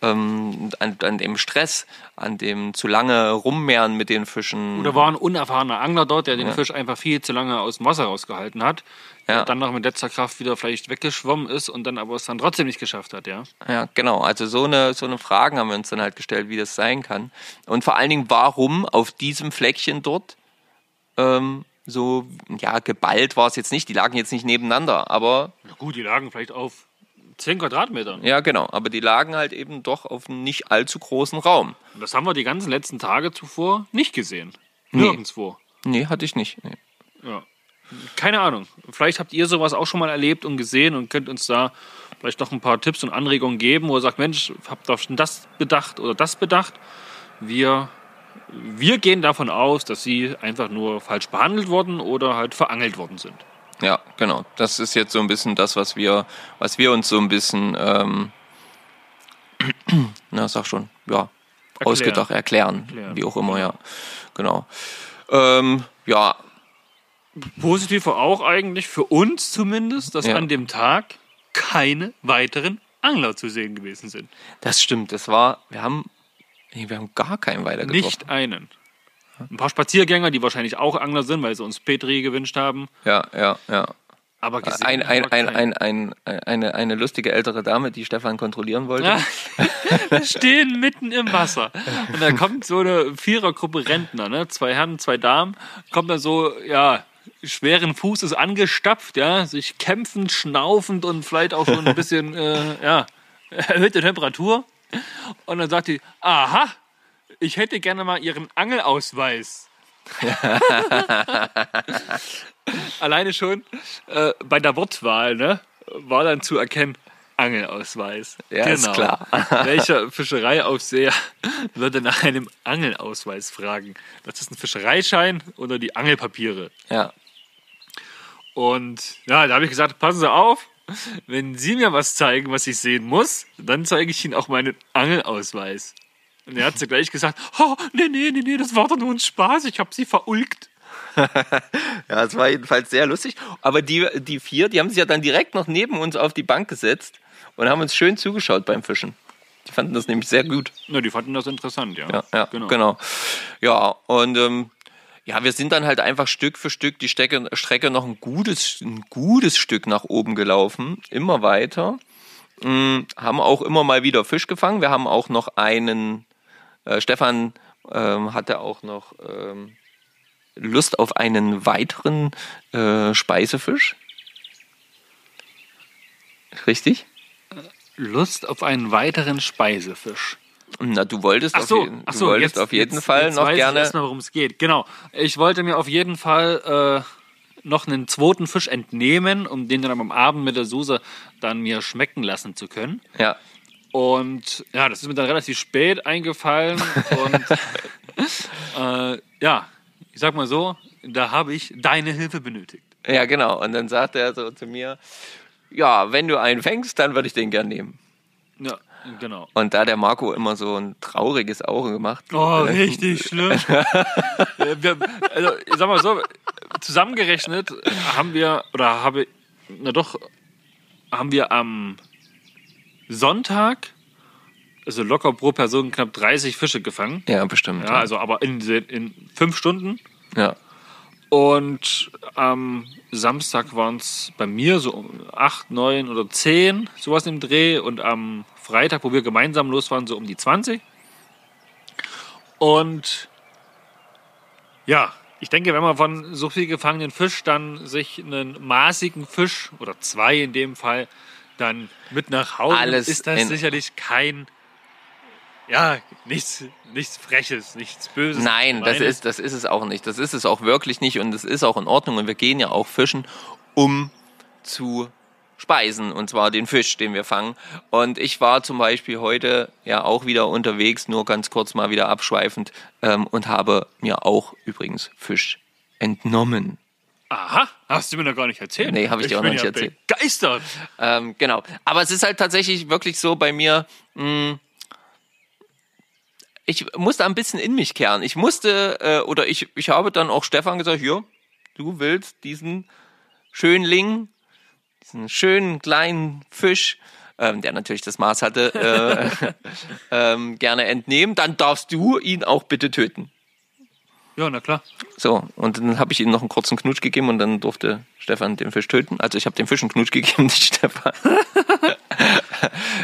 ähm, an, an dem Stress, an dem zu lange Rummehren mit den Fischen. Oder war ein unerfahrener Angler dort, der den Fisch einfach viel zu lange aus dem Wasser rausgehalten hat. Ja. Dann noch mit letzter Kraft wieder vielleicht weggeschwommen ist und dann aber es dann trotzdem nicht geschafft hat, ja. Ja, genau. Also so eine, so eine Fragen haben wir uns dann halt gestellt, wie das sein kann. Und vor allen Dingen, warum auf diesem Fleckchen dort ähm, so, ja, geballt war es jetzt nicht. Die lagen jetzt nicht nebeneinander, aber Na gut, die lagen vielleicht auf 10 Quadratmetern. ja, genau. Aber die lagen halt eben doch auf einem nicht allzu großen Raum. Und das haben wir die ganzen letzten Tage zuvor nicht gesehen. Nee. Nirgendwo. Nee, hatte ich nicht. Nee. Ja. Keine Ahnung. Vielleicht habt ihr sowas auch schon mal erlebt und gesehen und könnt uns da vielleicht noch ein paar Tipps und Anregungen geben, wo ihr sagt, Mensch, habt ihr schon das bedacht oder das bedacht. Wir, wir gehen davon aus, dass sie einfach nur falsch behandelt wurden oder halt verangelt worden sind. Ja, genau. Das ist jetzt so ein bisschen das, was wir, was wir uns so ein bisschen, ähm, (clears throat) na, sag schon, ja, ausgedacht, erklären, Erklären. wie auch immer, ja. Genau. Ähm, ja, Positiv war auch eigentlich für uns zumindest, dass Ja. an dem Tag keine weiteren Angler zu sehen gewesen sind. Das stimmt, das war, wir haben, nee, wir haben gar keinen weiter getroffen. Nicht einen. Ein paar Spaziergänger, die wahrscheinlich auch Angler sind, weil sie uns Petri gewünscht haben. Ja, ja, ja. Aber gesehen Ein, ein, ein, ein, ein, eine, eine lustige ältere Dame, die Stefan kontrollieren wollte. Ja, (laughs) wir stehen mitten im Wasser. Und da kommt so eine Vierergruppe Rentner, ne? zwei Herren, zwei Damen, kommt da so, ja, schweren Fußes angestapft, ja, sich kämpfend, schnaufend und vielleicht auch schon ein bisschen, äh, ja, erhöhte Temperatur. Und dann sagt die, aha, ich hätte gerne mal Ihren Angelausweis. (laughs) Alleine schon äh, bei der Wortwahl, ne, war dann zu erkennen, Angelausweis. Ja, ist klar. (laughs) Welcher Fischereiaufseher würde nach einem Angelausweis fragen? Das ist ein Fischereischein oder die Angelpapiere? Ja. Und ja, da habe ich gesagt, passen Sie auf, wenn Sie mir was zeigen, was ich sehen muss, dann zeige ich Ihnen auch meinen Angelausweis. Und er hat sie gleich gesagt, oh, nee, nee, nee, nee, das war doch nur ein Spaß, ich habe Sie verulgt. (laughs) Ja, es war jedenfalls sehr lustig. Aber die, die vier, die haben sich ja dann direkt noch neben uns auf die Bank gesetzt und haben uns schön zugeschaut beim Fischen. Die fanden das nämlich sehr gut. Na, die fanden das interessant, ja. Ja, ja genau. genau. Ja, und ähm, ja, wir sind dann halt einfach Stück für Stück die Strecke, Strecke noch ein gutes, ein gutes Stück nach oben gelaufen, immer weiter. Ähm, haben auch immer mal wieder Fisch gefangen. Wir haben auch noch einen, äh, Stefan ähm, hatte auch noch ähm, Lust auf einen weiteren äh, Speisefisch. Richtig? Lust auf einen weiteren Speisefisch. Na, du wolltest, Ach auf, so, jeden, ach du so wolltest jetzt, auf jeden jetzt, Fall jetzt noch weiß gerne. Ich erstmal, worum es geht. Genau. Ich wollte mir auf jeden Fall äh, noch einen zweiten Fisch entnehmen, um den dann am Abend mit der Soße dann mir schmecken lassen zu können. Ja, Und ja, das ist mir dann relativ spät eingefallen. (laughs) und äh, ja, ich sag mal so, da habe ich deine Hilfe benötigt. Ja, genau. Und dann sagt er so zu mir, ja, wenn du einen fängst, dann würde ich den gern nehmen. Ja, genau. Und da der Marco immer so ein trauriges Auge gemacht. Oh, äh, richtig (laughs) schlimm. Äh, wir, also, ich sag mal so, zusammengerechnet haben wir, oder habe, na doch, haben wir am Sonntag, also locker pro Person knapp 30 Fische gefangen. Ja, bestimmt. Ja, also aber in, in fünf Stunden. ja. Und am Samstag waren es bei mir so um acht, neun oder zehn, sowas im Dreh. Und am Freitag, wo wir gemeinsam los waren, so um die 20. Und ja, ich denke, wenn man von so viel gefangenen Fisch dann sich einen maßigen Fisch oder zwei in dem Fall dann mit nach Hause Alles ist das sicherlich kein ja, nichts, nichts Freches, nichts Böses. Nein, das ist, das ist es auch nicht. Das ist es auch wirklich nicht und es ist auch in Ordnung. Und wir gehen ja auch fischen, um zu speisen, und zwar den Fisch, den wir fangen. Und ich war zum Beispiel heute ja auch wieder unterwegs, nur ganz kurz mal wieder abschweifend, ähm, und habe mir auch übrigens Fisch entnommen. Aha, hast du mir noch gar nicht erzählt. Nee, hab ich dir auch noch nicht ja erzählt. Begeistert. Ähm, genau. Aber es ist halt tatsächlich wirklich so bei mir, mh, ich musste ein bisschen in mich kehren. Ich musste, äh, oder ich, ich habe dann auch Stefan gesagt, ja, du willst diesen Schönling, diesen schönen kleinen Fisch, ähm, der natürlich das Maß hatte, äh, (laughs) ähm, gerne entnehmen, dann darfst du ihn auch bitte töten. Ja, na klar. So, und dann habe ich ihm noch einen kurzen Knutsch gegeben und dann durfte Stefan den Fisch töten. Also ich habe dem Fisch einen Knutsch gegeben, (laughs) nicht Stefan.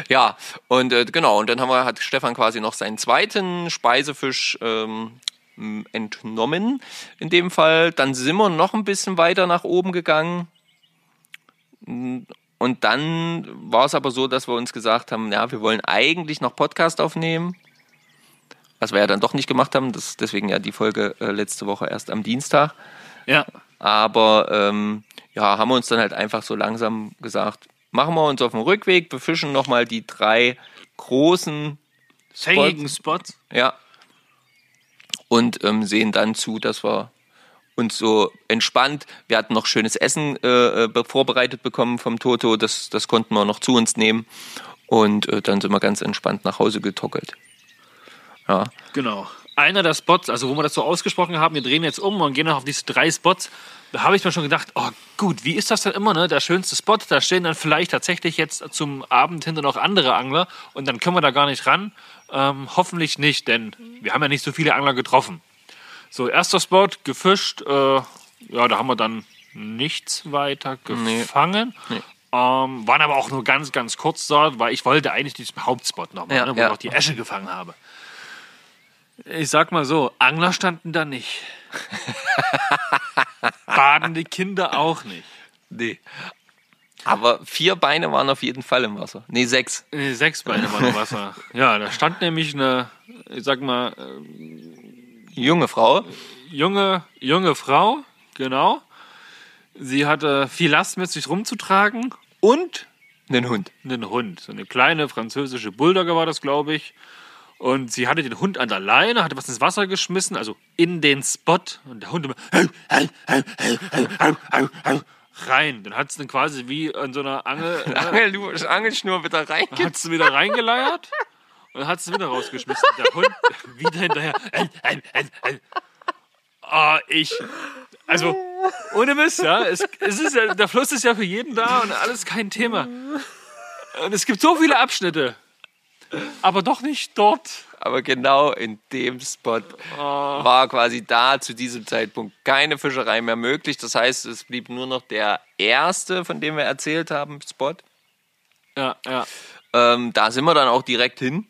ja, und äh, genau, und dann haben wir, hat Stefan quasi noch seinen zweiten Speisefisch ähm, entnommen, in dem Fall. Dann sind wir noch ein bisschen weiter nach oben gegangen. Und dann war es aber so, dass wir uns gesagt haben, ja, wir wollen eigentlich noch Podcast aufnehmen. Was wir ja dann doch nicht gemacht haben, das, deswegen ja die Folge äh, letzte Woche erst am Dienstag. Ja. Aber ähm, ja, haben wir uns dann halt einfach so langsam gesagt, machen wir uns auf den Rückweg, befischen nochmal die drei großen, Fängigen Spots. ja, und ähm, sehen dann zu, dass wir uns so entspannt, wir hatten noch schönes Essen äh, äh, vorbereitet bekommen vom Toto, das, das konnten wir noch zu uns nehmen und äh, dann sind wir ganz entspannt nach Hause getockelt. Ja, Genau. Einer der Spots, also wo wir das so ausgesprochen haben, wir drehen jetzt um und gehen noch auf diese drei Spots. Da habe ich mir schon gedacht, oh gut, wie ist das denn immer, ne? Der schönste Spot, da stehen dann vielleicht tatsächlich jetzt zum Abend hinter noch andere Angler und dann können wir da gar nicht ran. Ähm, hoffentlich nicht, denn wir haben ja nicht so viele Angler getroffen. So, erster Spot, gefischt. Äh, ja, da haben wir dann nichts weiter gefangen. Nee. Ähm, waren aber auch nur ganz, ganz kurz dort, weil ich wollte eigentlich diesen Hauptspot nochmal, Ja, ne, wo ja. ich auch die Esche gefangen habe. Ich sag mal so, Angler standen da nicht. (laughs) Badende Kinder auch nicht. Nee. Aber vier Beine waren auf jeden Fall im Wasser. Nee, sechs. Nee, sechs Beine waren im Wasser. Ja, da stand nämlich eine, ich sag mal, Junge Frau. junge, junge Frau, genau. Sie hatte viel Last mit sich rumzutragen und Einen Hund. einen Hund. So eine kleine französische Bulldogge war das, glaube ich. Und sie hatte den Hund an der Leine, hatte was ins Wasser geschmissen, also in den Spot. Und der Hund immer rein. Dann hat es dann quasi wie an so einer Angel, (laughs) ne, Angel, Angelschnur wieder rein. hat sie wieder reingeleiert und hat sie wieder rausgeschmissen. Der Hund wieder hinterher. Ah, ich. Also, ohne Mist, ja. Es, es ist ja. Der Fluss ist ja für jeden da und alles kein Thema. Und es gibt so viele Abschnitte. Aber doch nicht dort. Aber genau in dem Spot war quasi da zu diesem Zeitpunkt keine Fischerei mehr möglich. Das heißt, es blieb nur noch der erste, von dem wir erzählt haben, Spot. Ja, ja. Ähm, da sind wir dann auch direkt hin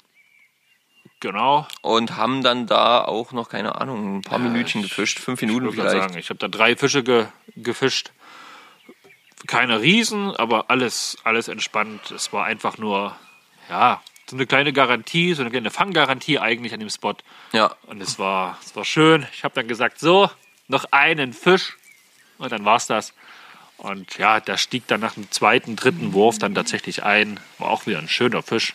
Genau. und haben dann da auch noch, keine Ahnung, ein paar Minütchen gefischt. Fünf Minuten Ich, vielleicht. sagen, ich habe da drei Fische ge, gefischt. Keine Riesen, aber alles, alles entspannt. Es war einfach nur, ja, so eine kleine Garantie, so eine kleine Fanggarantie eigentlich an dem Spot. Ja, Und es war, es war schön. Ich habe dann gesagt, so, noch einen Fisch. Und dann war's das. Und ja, der stieg dann nach dem zweiten, dritten Wurf dann tatsächlich ein. War auch wieder ein schöner Fisch.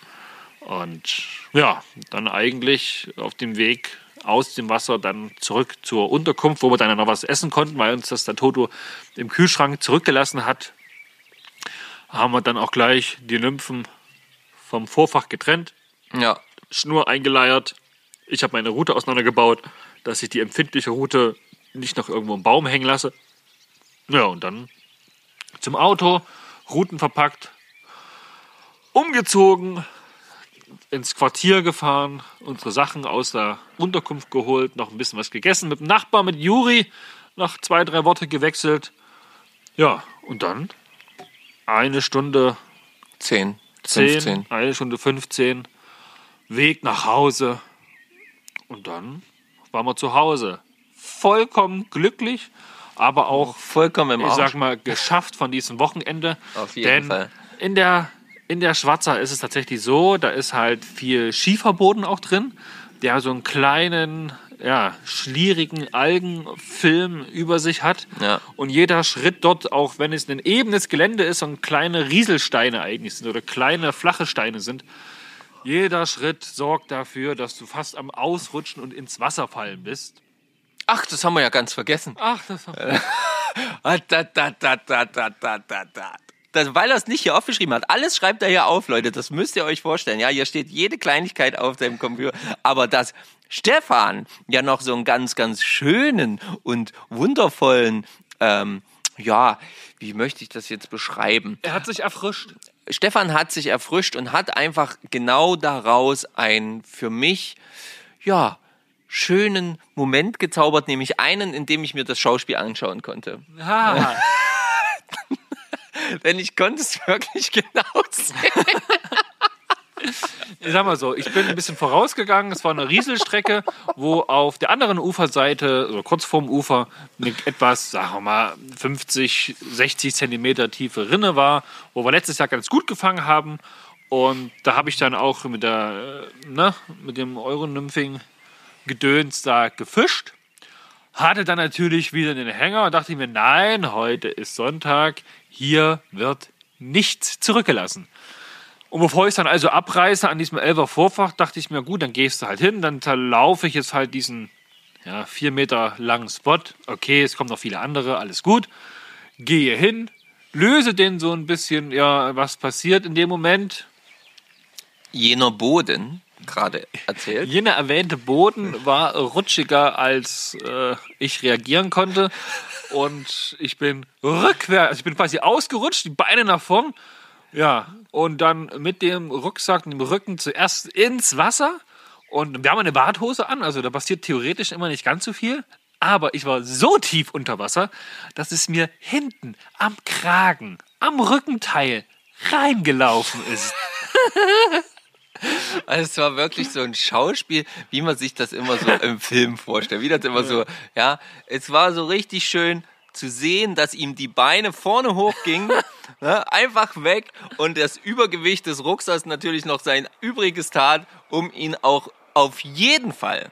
Und ja, dann eigentlich auf dem Weg aus dem Wasser dann zurück zur Unterkunft, wo wir dann noch was essen konnten, weil uns das der Toto im Kühlschrank zurückgelassen hat. Haben wir dann auch gleich die Nymphen vom Vorfach getrennt. ja. Schnur eingeleiert. Ich habe meine Route auseinandergebaut, dass ich die empfindliche Route nicht noch irgendwo im Baum hängen lasse. Ja, und dann zum Auto, Routen verpackt, umgezogen, ins Quartier gefahren, unsere Sachen aus der Unterkunft geholt, noch ein bisschen was gegessen mit dem Nachbar, mit Juri, noch zwei, drei Worte gewechselt. Ja, und dann eine Stunde Zehn, 10, 15. eine Stunde 15, Weg nach Hause. Und dann waren wir zu Hause. Vollkommen glücklich, aber auch, Vollkommen im ich sag Arsch. mal, geschafft von diesem Wochenende. Auf jeden Denn Fall. in der, in der Schwarzer ist es tatsächlich so, da ist halt viel Schieferboden auch drin, der so einen kleinen, ja, schlierigen Algenfilm über sich hat. Ja. Und jeder Schritt dort, auch wenn es ein ebenes Gelände ist und kleine Rieselsteine eigentlich sind oder kleine flache Steine sind, jeder Schritt sorgt dafür, dass du fast am Ausrutschen und ins Wasser fallen bist. Ach, das haben wir ja ganz vergessen. Ach, das (laughs) Da, da, da, da, da, da, da, da. Das, weil er es nicht hier aufgeschrieben hat. Alles schreibt er hier auf, Leute. Das müsst ihr euch vorstellen. Ja, hier steht jede Kleinigkeit auf dem Computer. Aber dass Stefan ja noch so einen ganz, ganz schönen und wundervollen, ähm, ja, wie möchte ich das jetzt beschreiben? er hat sich erfrischt. Stefan hat sich erfrischt und hat einfach genau daraus einen für mich, ja, schönen Moment gezaubert, nämlich einen, in dem ich mir das Schauspiel anschauen konnte. Ah, (laughs) Denn ich konnte es (laughs) wirklich genau sehen. ich sag mal so, ich bin ein bisschen vorausgegangen. Es war eine Rieselstrecke, wo auf der anderen Uferseite, oder kurz vorm Ufer, eine etwas, sagen wir mal, 50, 60 Zentimeter tiefe Rinne war, wo wir letztes Jahr ganz gut gefangen haben. Und da habe ich dann auch mit, der, äh, ne, mit dem Euronymphing Gedöns da gefischt. Hatte dann natürlich wieder den Hänger und dachte mir, nein, heute ist Sonntag, hier wird nichts zurückgelassen. Und bevor ich dann also abreiße an diesem Elfer Vorfach, dachte ich mir, gut, dann gehst du halt hin, dann laufe ich jetzt halt diesen ja, vier Meter langen Spot. Okay, es kommen noch viele andere, alles gut. Gehe hin, löse den so ein bisschen, ja, was passiert in dem Moment. Jener Boden, gerade erzählt. Jener erwähnte Boden war rutschiger, als äh, ich reagieren konnte. Und ich bin rückwärts, also ich bin quasi ausgerutscht, die Beine nach vorn. Ja, und dann mit dem Rucksack und dem Rücken zuerst ins Wasser. Und wir haben eine Badhose an, also da passiert theoretisch immer nicht ganz so viel. Aber ich war so tief unter Wasser, dass es mir hinten am Kragen, am Rückenteil reingelaufen ist. (laughs) Also es war wirklich so ein Schauspiel, wie man sich das immer so im Film vorstellt. Wie das immer so, ja. Es war so richtig schön zu sehen, dass ihm die Beine vorne hochgingen, (laughs) ne, einfach weg und das Übergewicht des Rucksacks natürlich noch sein Übriges tat, um ihn auch auf jeden Fall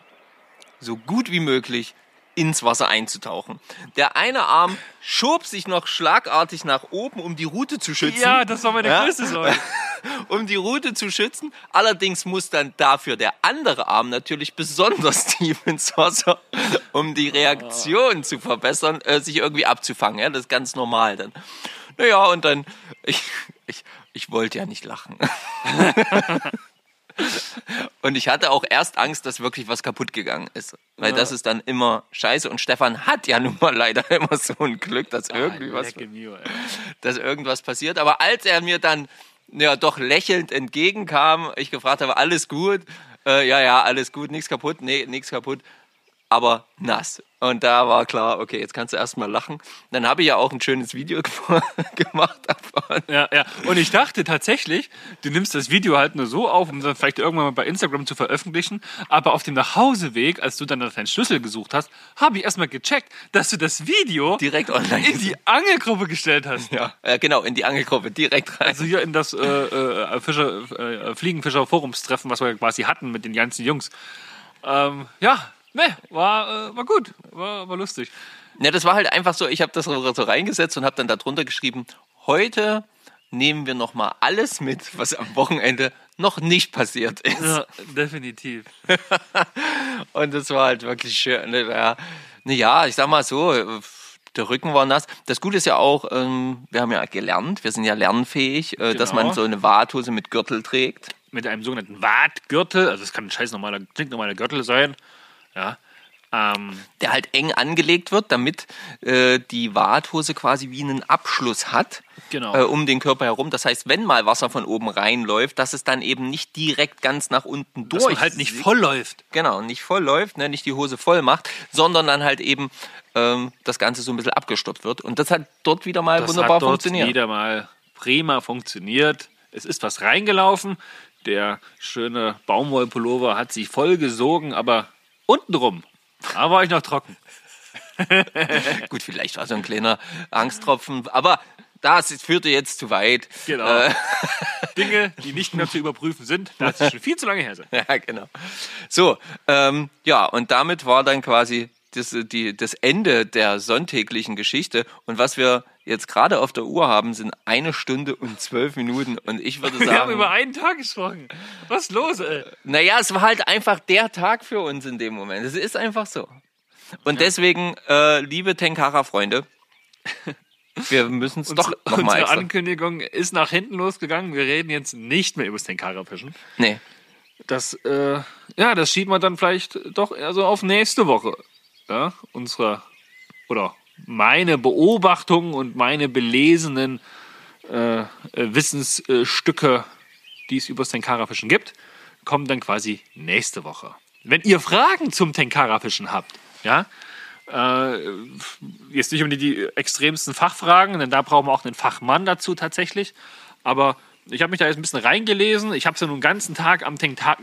so gut wie möglich ins Wasser einzutauchen. Der eine Arm schob sich noch schlagartig nach oben, um die Route zu schützen. Ja, das war meine größte Sorge. (laughs) um die Route zu schützen. Allerdings muss dann dafür der andere Arm natürlich besonders (laughs) tief ins Wasser, um die Reaktion zu verbessern, äh, sich irgendwie abzufangen. Ja, das ist ganz normal dann. Naja, und dann, (laughs) ich, ich, ich wollte ja nicht lachen. (laughs) Und ich hatte auch erst Angst, dass wirklich was kaputt gegangen ist. Weil das ist dann immer scheiße. Und Stefan hat ja nun mal leider immer so ein Glück, dass irgendwie was dass irgendwas passiert. Aber als er mir dann ja doch lächelnd entgegenkam, ich gefragt habe, alles gut, äh, ja, ja, alles gut, nichts kaputt, nee, nichts kaputt, aber nass. Und da war klar, okay, jetzt kannst du erstmal lachen. Dann habe ich ja auch ein schönes Video (laughs) gemacht davon. Ja, ja. Und ich dachte tatsächlich, du nimmst das Video halt nur so auf, um dann vielleicht irgendwann mal bei Instagram zu veröffentlichen. Aber auf dem Nachhauseweg, als du dann nach deinen Schlüssel gesucht hast, habe ich erstmal gecheckt, dass du das Video Direkt online. in die Angelgruppe gestellt hast. ja, äh, genau, in die Angelgruppe, direkt rein. Also hier in das äh, äh, Fischer, äh, Fliegenfischer Forumstreffen, was wir quasi hatten mit den ganzen Jungs. Ähm, ja, ne, war, äh, war gut, war, war lustig. Ja, das war halt einfach so, ich habe das so reingesetzt und habe dann darunter geschrieben, heute nehmen wir nochmal alles mit, was am Wochenende noch nicht passiert ist. Ja, definitiv. (laughs) Und das war halt wirklich schön. Ne, ja, Ne, ja, ich sag mal so, der Rücken war nass. Das Gute ist ja auch, ähm, wir haben ja gelernt, wir sind ja lernfähig, äh, dass Genau. man so eine Warthose mit Gürtel trägt. Mit einem sogenannten Wartgürtel, also es kann ein scheiß normaler, normaler Gürtel sein. Ja. Ähm, der halt eng angelegt wird, damit äh, die Warthose quasi wie einen Abschluss hat Genau. äh, um den Körper herum. Das heißt, wenn mal Wasser von oben reinläuft, dass es dann eben nicht direkt ganz nach unten dass durch man halt nicht voll läuft. Genau, nicht voll läuft, ne, nicht die Hose voll macht, sondern dann halt eben ähm, das Ganze so ein bisschen abgestoppt wird. Und das hat dort wieder mal Das wunderbar hat dort funktioniert. wieder mal prima funktioniert. Es ist was reingelaufen. Der schöne Baumwollpullover hat sich voll gesogen, aber untenrum, da war ich noch trocken. (laughs) Gut, vielleicht war so ein kleiner Angsttropfen, aber das führte jetzt zu weit. Genau. Äh, (laughs) Dinge, die nicht mehr zu überprüfen sind, da ist es schon viel zu lange her. Sein. (laughs) Ja, genau. So, ähm, ja, und damit war dann quasi das, die, das Ende der sonntäglichen Geschichte. Und was wir jetzt gerade auf der Uhr haben, sind eine Stunde und zwölf Minuten. Und ich würde (laughs) Wir haben sagen, über einen Tag gesprochen. Was ist los, ey? naja, es war halt einfach der Tag für uns in dem Moment. Es ist einfach so. Und deswegen, äh, liebe Tenkara-Freunde, (laughs) wir müssen es doch Unsere, nochmal unsere extra. Ankündigung ist nach hinten losgegangen. Wir reden jetzt nicht mehr über das Tenkara-Fischen. Nee. Das, äh, ja, das schieben wir dann vielleicht doch eher so auf nächste Woche. Ja, unsere, oder meine Beobachtungen und meine belesenen äh, äh, Wissensstücke, die es über das Tenkara-Fischen gibt, kommen dann quasi nächste Woche. Wenn ihr Fragen zum Tenkara-Fischen habt, ja, äh, jetzt nicht unbedingt die extremsten Fachfragen, denn da brauchen wir auch einen Fachmann dazu tatsächlich. Aber ich habe mich da jetzt ein bisschen reingelesen. Ich habe es ja nun den ganzen Tag am, Tenkta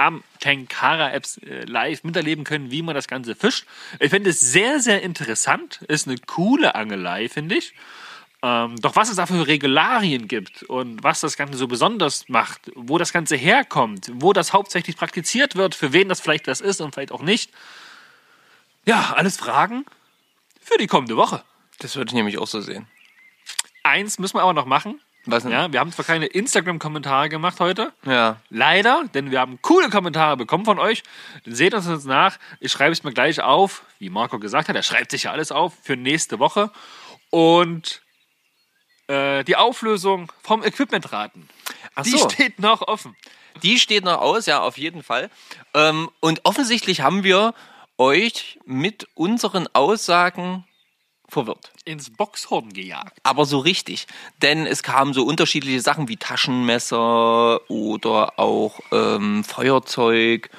am Tenkara-Apps äh, live miterleben können, wie man das Ganze fischt. Ich finde es sehr, sehr interessant. Ist eine coole Angelei, finde ich. Ähm, doch was es da für Regularien gibt und was das Ganze so besonders macht, wo das Ganze herkommt, wo das hauptsächlich praktiziert wird, für wen das vielleicht was ist und vielleicht auch nicht. Ja, alles Fragen für die kommende Woche. Das würde ich nämlich auch so sehen. Eins müssen wir aber noch machen. Was denn? Ja, wir haben zwar keine Instagram-Kommentare gemacht heute. Ja. Leider, denn wir haben coole Kommentare bekommen von euch. Seht uns uns nach. Ich schreibe es mir gleich auf, wie Marco gesagt hat. Er schreibt sich ja alles auf für nächste Woche. Und äh, die Auflösung vom Equipmentraten, Ach die so. steht noch offen. Die steht noch aus, ja, auf jeden Fall. Ähm, und offensichtlich haben wir euch mit unseren Aussagen verwirrt. Ins Boxhorn gejagt. Aber so richtig. Denn es kamen so unterschiedliche Sachen wie Taschenmesser oder auch ähm, Feuerzeug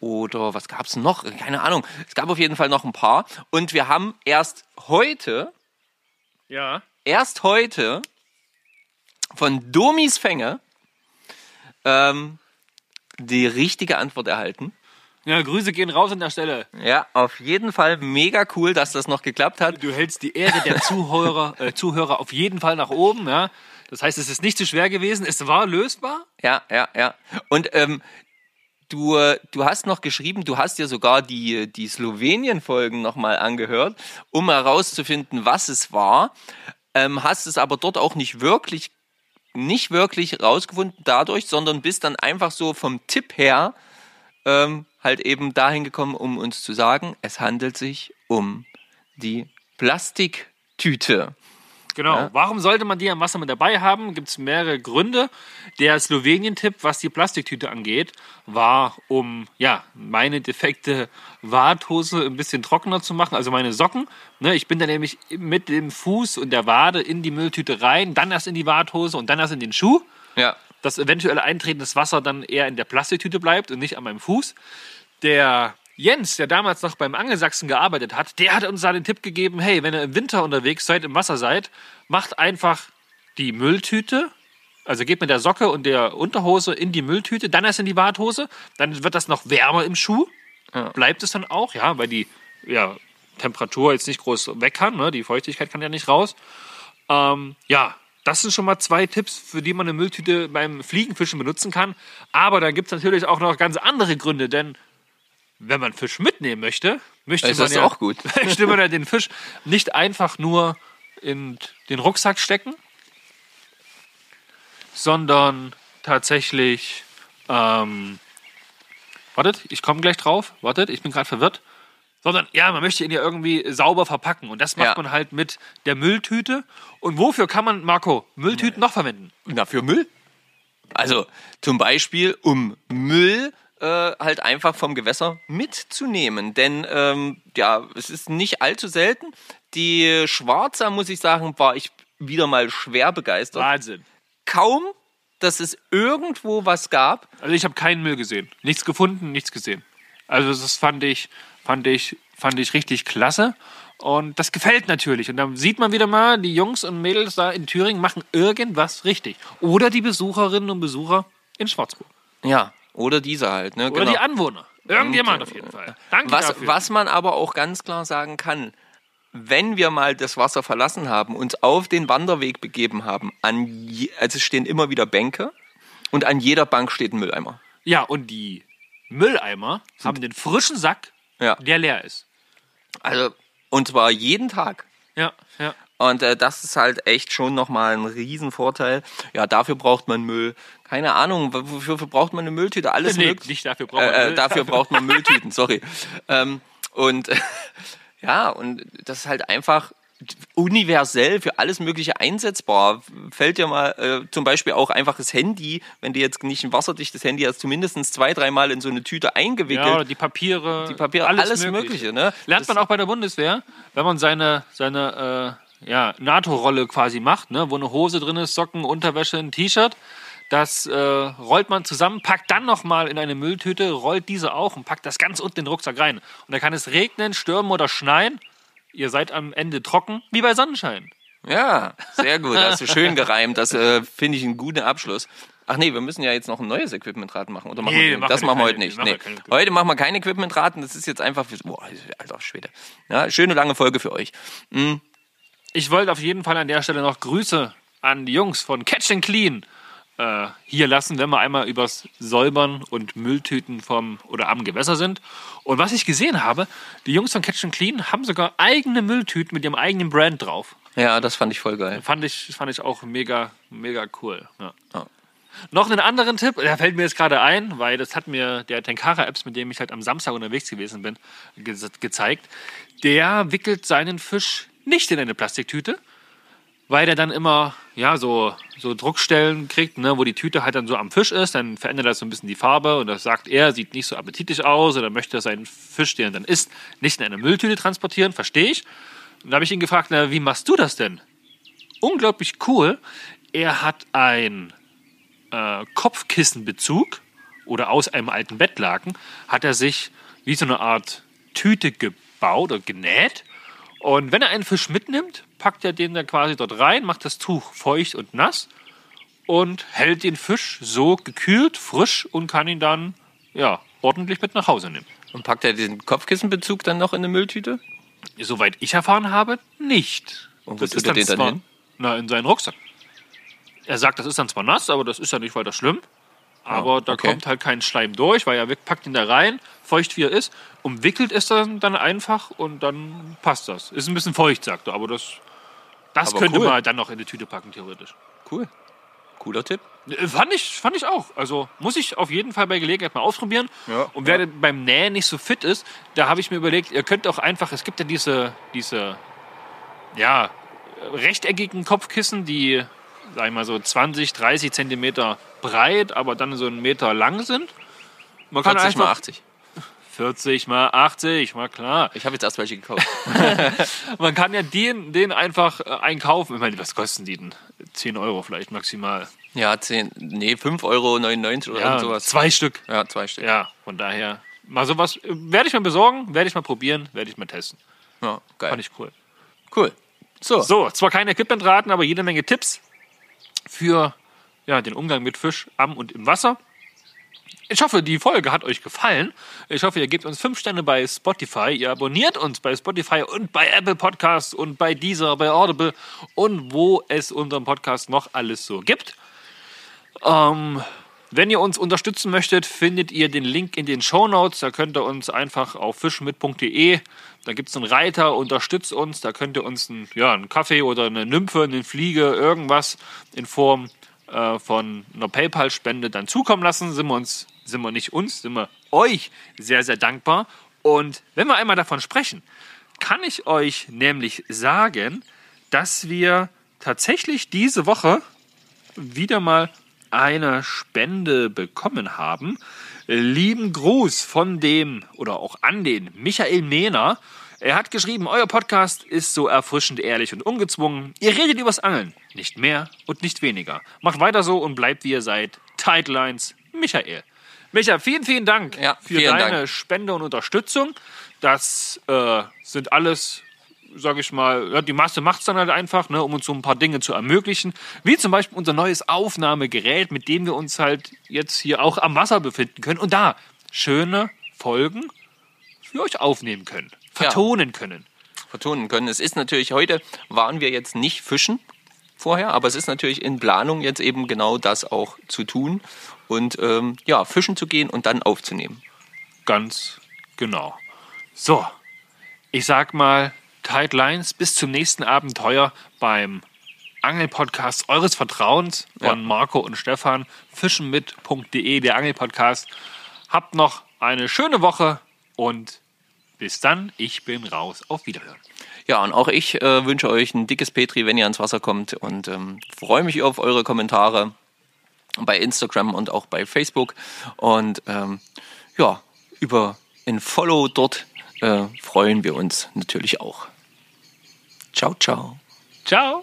oder was gab es noch? Keine Ahnung. Es gab auf jeden Fall noch ein paar. Und wir haben erst heute, Ja. erst heute von Domis Fänge ähm, die richtige Antwort erhalten. Ja, Grüße gehen raus an der Stelle. Ja, auf jeden Fall mega cool, dass das noch geklappt hat. Du hältst die Ehre der Zuhörer, (laughs) äh, Zuhörer auf jeden Fall nach oben. Ja? Das heißt, es ist nicht zu schwer gewesen. Es war lösbar. Ja, ja, ja. Und ähm, du, du hast noch geschrieben, du hast dir sogar die, die Slowenien-Folgen nochmal angehört, um herauszufinden, was es war. Ähm, hast es aber dort auch nicht wirklich, nicht wirklich rausgefunden dadurch, sondern bist dann einfach so vom Tipp her ähm, halt eben dahin gekommen, um uns zu sagen, es handelt sich um die Plastiktüte. Genau. Ja. Warum sollte man die am Wasser mit dabei haben? Gibt es mehrere Gründe. Der Slowenien-Tipp, was die Plastiktüte angeht, war, um ja meine defekte Warthose ein bisschen trockener zu machen, also meine Socken. Ne, ich bin dann nämlich mit dem Fuß und der Wade in die Mülltüte rein, dann erst in die Warthose und dann erst in den Schuh. Ja. dass eventuelle Eintreten des Wasser dann eher in der Plastiktüte bleibt und nicht an meinem Fuß. Der Jens, der damals noch beim Angelsachsen gearbeitet hat, der hat uns da den Tipp gegeben, hey, wenn ihr im Winter unterwegs seid, im Wasser seid, macht einfach die Mülltüte, also geht mit der Socke und der Unterhose in die Mülltüte, dann erst in die Warthose, dann wird das noch wärmer im Schuh, bleibt es dann auch, ja, weil die ja, Temperatur jetzt nicht groß weg kann, ne? die Feuchtigkeit kann ja nicht raus. Ähm, ja, das sind schon mal zwei Tipps, für die man eine Mülltüte beim Fliegenfischen benutzen kann. Aber da gibt es natürlich auch noch ganz andere Gründe, denn wenn man Fisch mitnehmen möchte, möchte Ist man ja, auch gut. (laughs) möchte man ja den Fisch nicht einfach nur in den Rucksack stecken, sondern tatsächlich, ähm, wartet, ich komme gleich drauf, wartet, ich bin gerade verwirrt. Sondern, ja, man möchte ihn ja irgendwie sauber verpacken. Und das macht Ja. man halt mit der Mülltüte. Und wofür kann man, Marco, Mülltüten noch verwenden? Na, für Müll? Also zum Beispiel, um Müll äh, halt einfach vom Gewässer mitzunehmen. Denn ähm, ja, es ist nicht allzu selten. Die Schwarzer, muss ich sagen, war ich wieder mal schwer begeistert. Wahnsinn. Kaum, dass es irgendwo was gab. Also ich habe keinen Müll gesehen. Nichts gefunden, nichts gesehen. Also das fand ich, fand ich, fand ich richtig klasse. Und das gefällt natürlich. Und dann sieht man wieder mal, die Jungs und Mädels da in Thüringen machen irgendwas richtig. Oder die Besucherinnen und Besucher in Schwarzburg. Ja, oder diese halt. Ne? Oder die Anwohner. Irgendjemand auf jeden Fall. Danke Was, dafür. was man aber auch ganz klar sagen kann, wenn wir mal das Wasser verlassen haben, uns auf den Wanderweg begeben haben, an je, also es stehen immer wieder Bänke und an jeder Bank steht ein Mülleimer. Ja, und die Mülleimer haben den frischen Sack, Ja. der leer ist. Also, und zwar jeden Tag. Ja, ja. Und äh, das ist halt echt schon nochmal ein Riesenvorteil. Ja, dafür braucht man Müll. Keine Ahnung, wofür braucht man eine Mülltüte? Alles (laughs) Nee, mögliche. nicht dafür braucht man äh, äh, Müll. Dafür (laughs) braucht man Mülltüten, sorry. Ähm, und (laughs) ja, und das ist halt einfach universell für alles Mögliche einsetzbar. Fällt dir mal äh, zum Beispiel auch einfach das Handy, wenn du jetzt nicht ein wasserdichtes Handy hast, zumindest zwei, dreimal in so eine Tüte eingewickelt. Ja, die Papiere. Die Papiere, alles Mögliche, ne? Lernt Das- man auch bei der Bundeswehr, wenn man seine, seine äh, ja, NATO-Rolle quasi macht, ne? wo eine Hose drin ist, Socken, Unterwäsche, ein T-Shirt. Das äh, rollt man zusammen, packt dann nochmal in eine Mülltüte, rollt diese auch und packt das ganz unten in den Rucksack rein. Und da kann es regnen, stürmen oder schneien. Ihr seid am Ende trocken, wie bei Sonnenschein. Ja, sehr gut. Hast du schön gereimt. Das äh, finde ich einen guten Abschluss. Ach nee, wir müssen ja jetzt noch ein neues Equipmentraten machen. Oder machen Nee, wir, machen das wir machen wir heute nicht. machen wir Nee. Heute machen wir keine Equipmentraten. Das ist jetzt einfach für. Boah, alter Schwede. Ja, schöne lange Folge für euch. Ich wollte auf jeden Fall an der Stelle noch Grüße an die Jungs von Catch and Clean äh, hier lassen, wenn wir einmal übers Säubern und Mülltüten vom oder am Gewässer sind. Und was ich gesehen habe, die Jungs von Catch and Clean haben sogar eigene Mülltüten mit ihrem eigenen Brand drauf. Ja, das fand ich voll geil. Fand ich, fand ich auch mega, mega cool. Ja. Ja. Noch einen anderen Tipp, der fällt mir jetzt gerade ein, weil das hat mir der Tenkara Apps, mit dem ich halt am Samstag unterwegs gewesen bin, ge gezeigt. Der wickelt seinen Fisch nicht in eine Plastiktüte, weil der dann immer ja so, so Druckstellen kriegt, ne, wo die Tüte halt dann so am Fisch ist, dann verändert das so ein bisschen die Farbe und das sagt er, sieht nicht so appetitlich aus oder möchte er seinen Fisch, den er dann isst, nicht in eine Mülltüte transportieren, verstehe ich. Und da habe ich ihn gefragt, na, wie machst du das denn? Unglaublich cool. Er hat ein äh, Kopfkissenbezug oder aus einem alten Bettlaken hat er sich wie so eine Art Tüte gebaut oder genäht. Und wenn er einen Fisch mitnimmt, packt er den dann quasi dort rein, macht das Tuch feucht und nass und hält den Fisch so gekühlt, frisch und kann ihn dann ja, ordentlich mit nach Hause nehmen. Und packt er den Kopfkissenbezug dann noch in eine Mülltüte? Soweit ich erfahren habe, nicht. Und wo tut er den dann zwar, hin? Na, in seinen Rucksack. Er sagt, das ist dann zwar nass, aber das ist ja nicht weiter schlimm. Aber da okay. kommt halt kein Schleim durch, weil er packt ihn da rein, feucht wie er ist, umwickelt es dann, dann einfach und dann passt das. Ist ein bisschen feucht, sagt er, aber das, das Aber könnte cool. man dann noch in die Tüte packen, theoretisch. Cool. Cooler Tipp. Äh, Fand ich, fand ich auch. Also muss ich auf jeden Fall bei Gelegenheit mal ausprobieren. Ja, und wer beim Nähen nicht so fit ist, da habe ich mir überlegt, ihr könnt auch einfach, es gibt ja diese, diese ja, rechteckigen Kopfkissen, die, sag ich mal so 20, 30 Zentimeter breit, aber dann so einen Meter lang sind. Man kann 40 mal einfach 80. 40 mal 80, mal klar. Ich habe jetzt erst welche gekauft. (laughs) Man kann ja den, den einfach äh, einkaufen. Ich meine, was kosten die denn? 10 Euro vielleicht maximal. ja, 10, nee, 5,99 Euro oder Ja, sowas. zwei Stück. Ja, zwei Stück. Ja, von daher, mal sowas äh, werde ich mal besorgen, werde ich mal probieren, werde ich mal testen. Ja, geil. Fand ich cool. cool. So, So, zwar keine Equipmentraten, aber jede Menge Tipps für ja, den Umgang mit Fisch am und im Wasser. Ich hoffe, die Folge hat euch gefallen. Ich hoffe, ihr gebt uns fünf Sterne bei Spotify. Ihr abonniert uns bei Spotify und bei Apple Podcasts und bei Deezer, bei Audible und wo es unseren Podcast noch alles so gibt. Ähm, wenn ihr uns unterstützen möchtet, findet ihr den Link in den Show Notes. Da könnt ihr uns einfach auf fischmit.de, da gibt es einen Reiter, unterstützt uns. Da könnt ihr uns einen, ja, einen Kaffee oder eine Nymphe, eine Fliege, irgendwas in Form äh, von einer PayPal-Spende dann zukommen lassen. Sind wir uns, sind wir nicht uns, sind wir euch sehr, sehr dankbar. Und wenn wir einmal davon sprechen, kann ich euch nämlich sagen, dass wir tatsächlich diese Woche wieder mal eine Spende bekommen haben. Lieben Gruß von dem oder auch an den Michael Mehner. Er hat geschrieben, euer Podcast ist so erfrischend ehrlich und ungezwungen. Ihr redet übers Angeln, nicht mehr und nicht weniger. Macht weiter so und bleibt wie ihr seid. Tightlines, Michael. Micha, vielen, vielen Dank Ja, für vielen deine Dank. Spende und Unterstützung. Das äh, sind alles sage ich mal, ja, die Masse macht es dann halt einfach, ne, um uns so ein paar Dinge zu ermöglichen. Wie zum Beispiel unser neues Aufnahmegerät, mit dem wir uns halt jetzt hier auch am Wasser befinden können und da schöne Folgen für euch aufnehmen können, vertonen können. vertonen können. Es ist natürlich, heute waren wir jetzt nicht fischen vorher, aber es ist natürlich in Planung jetzt eben genau das auch zu tun und ähm, ja, fischen zu gehen und dann aufzunehmen. Ganz genau. So, ich sag mal, Tight Lines, bis zum nächsten Abenteuer beim Angelpodcast eures Vertrauens von Ja. Marco und Stefan, fischenmit.de, der Angelpodcast. Habt noch eine schöne Woche und bis dann, ich bin raus. Auf Wiederhören. Ja, und auch ich äh, wünsche euch ein dickes Petri, wenn ihr ans Wasser kommt und ähm, freue mich auf eure Kommentare bei Instagram und auch bei Facebook und ähm, ja, über ein Follow dort äh, freuen wir uns natürlich auch. Ciao, ciao. Ciao.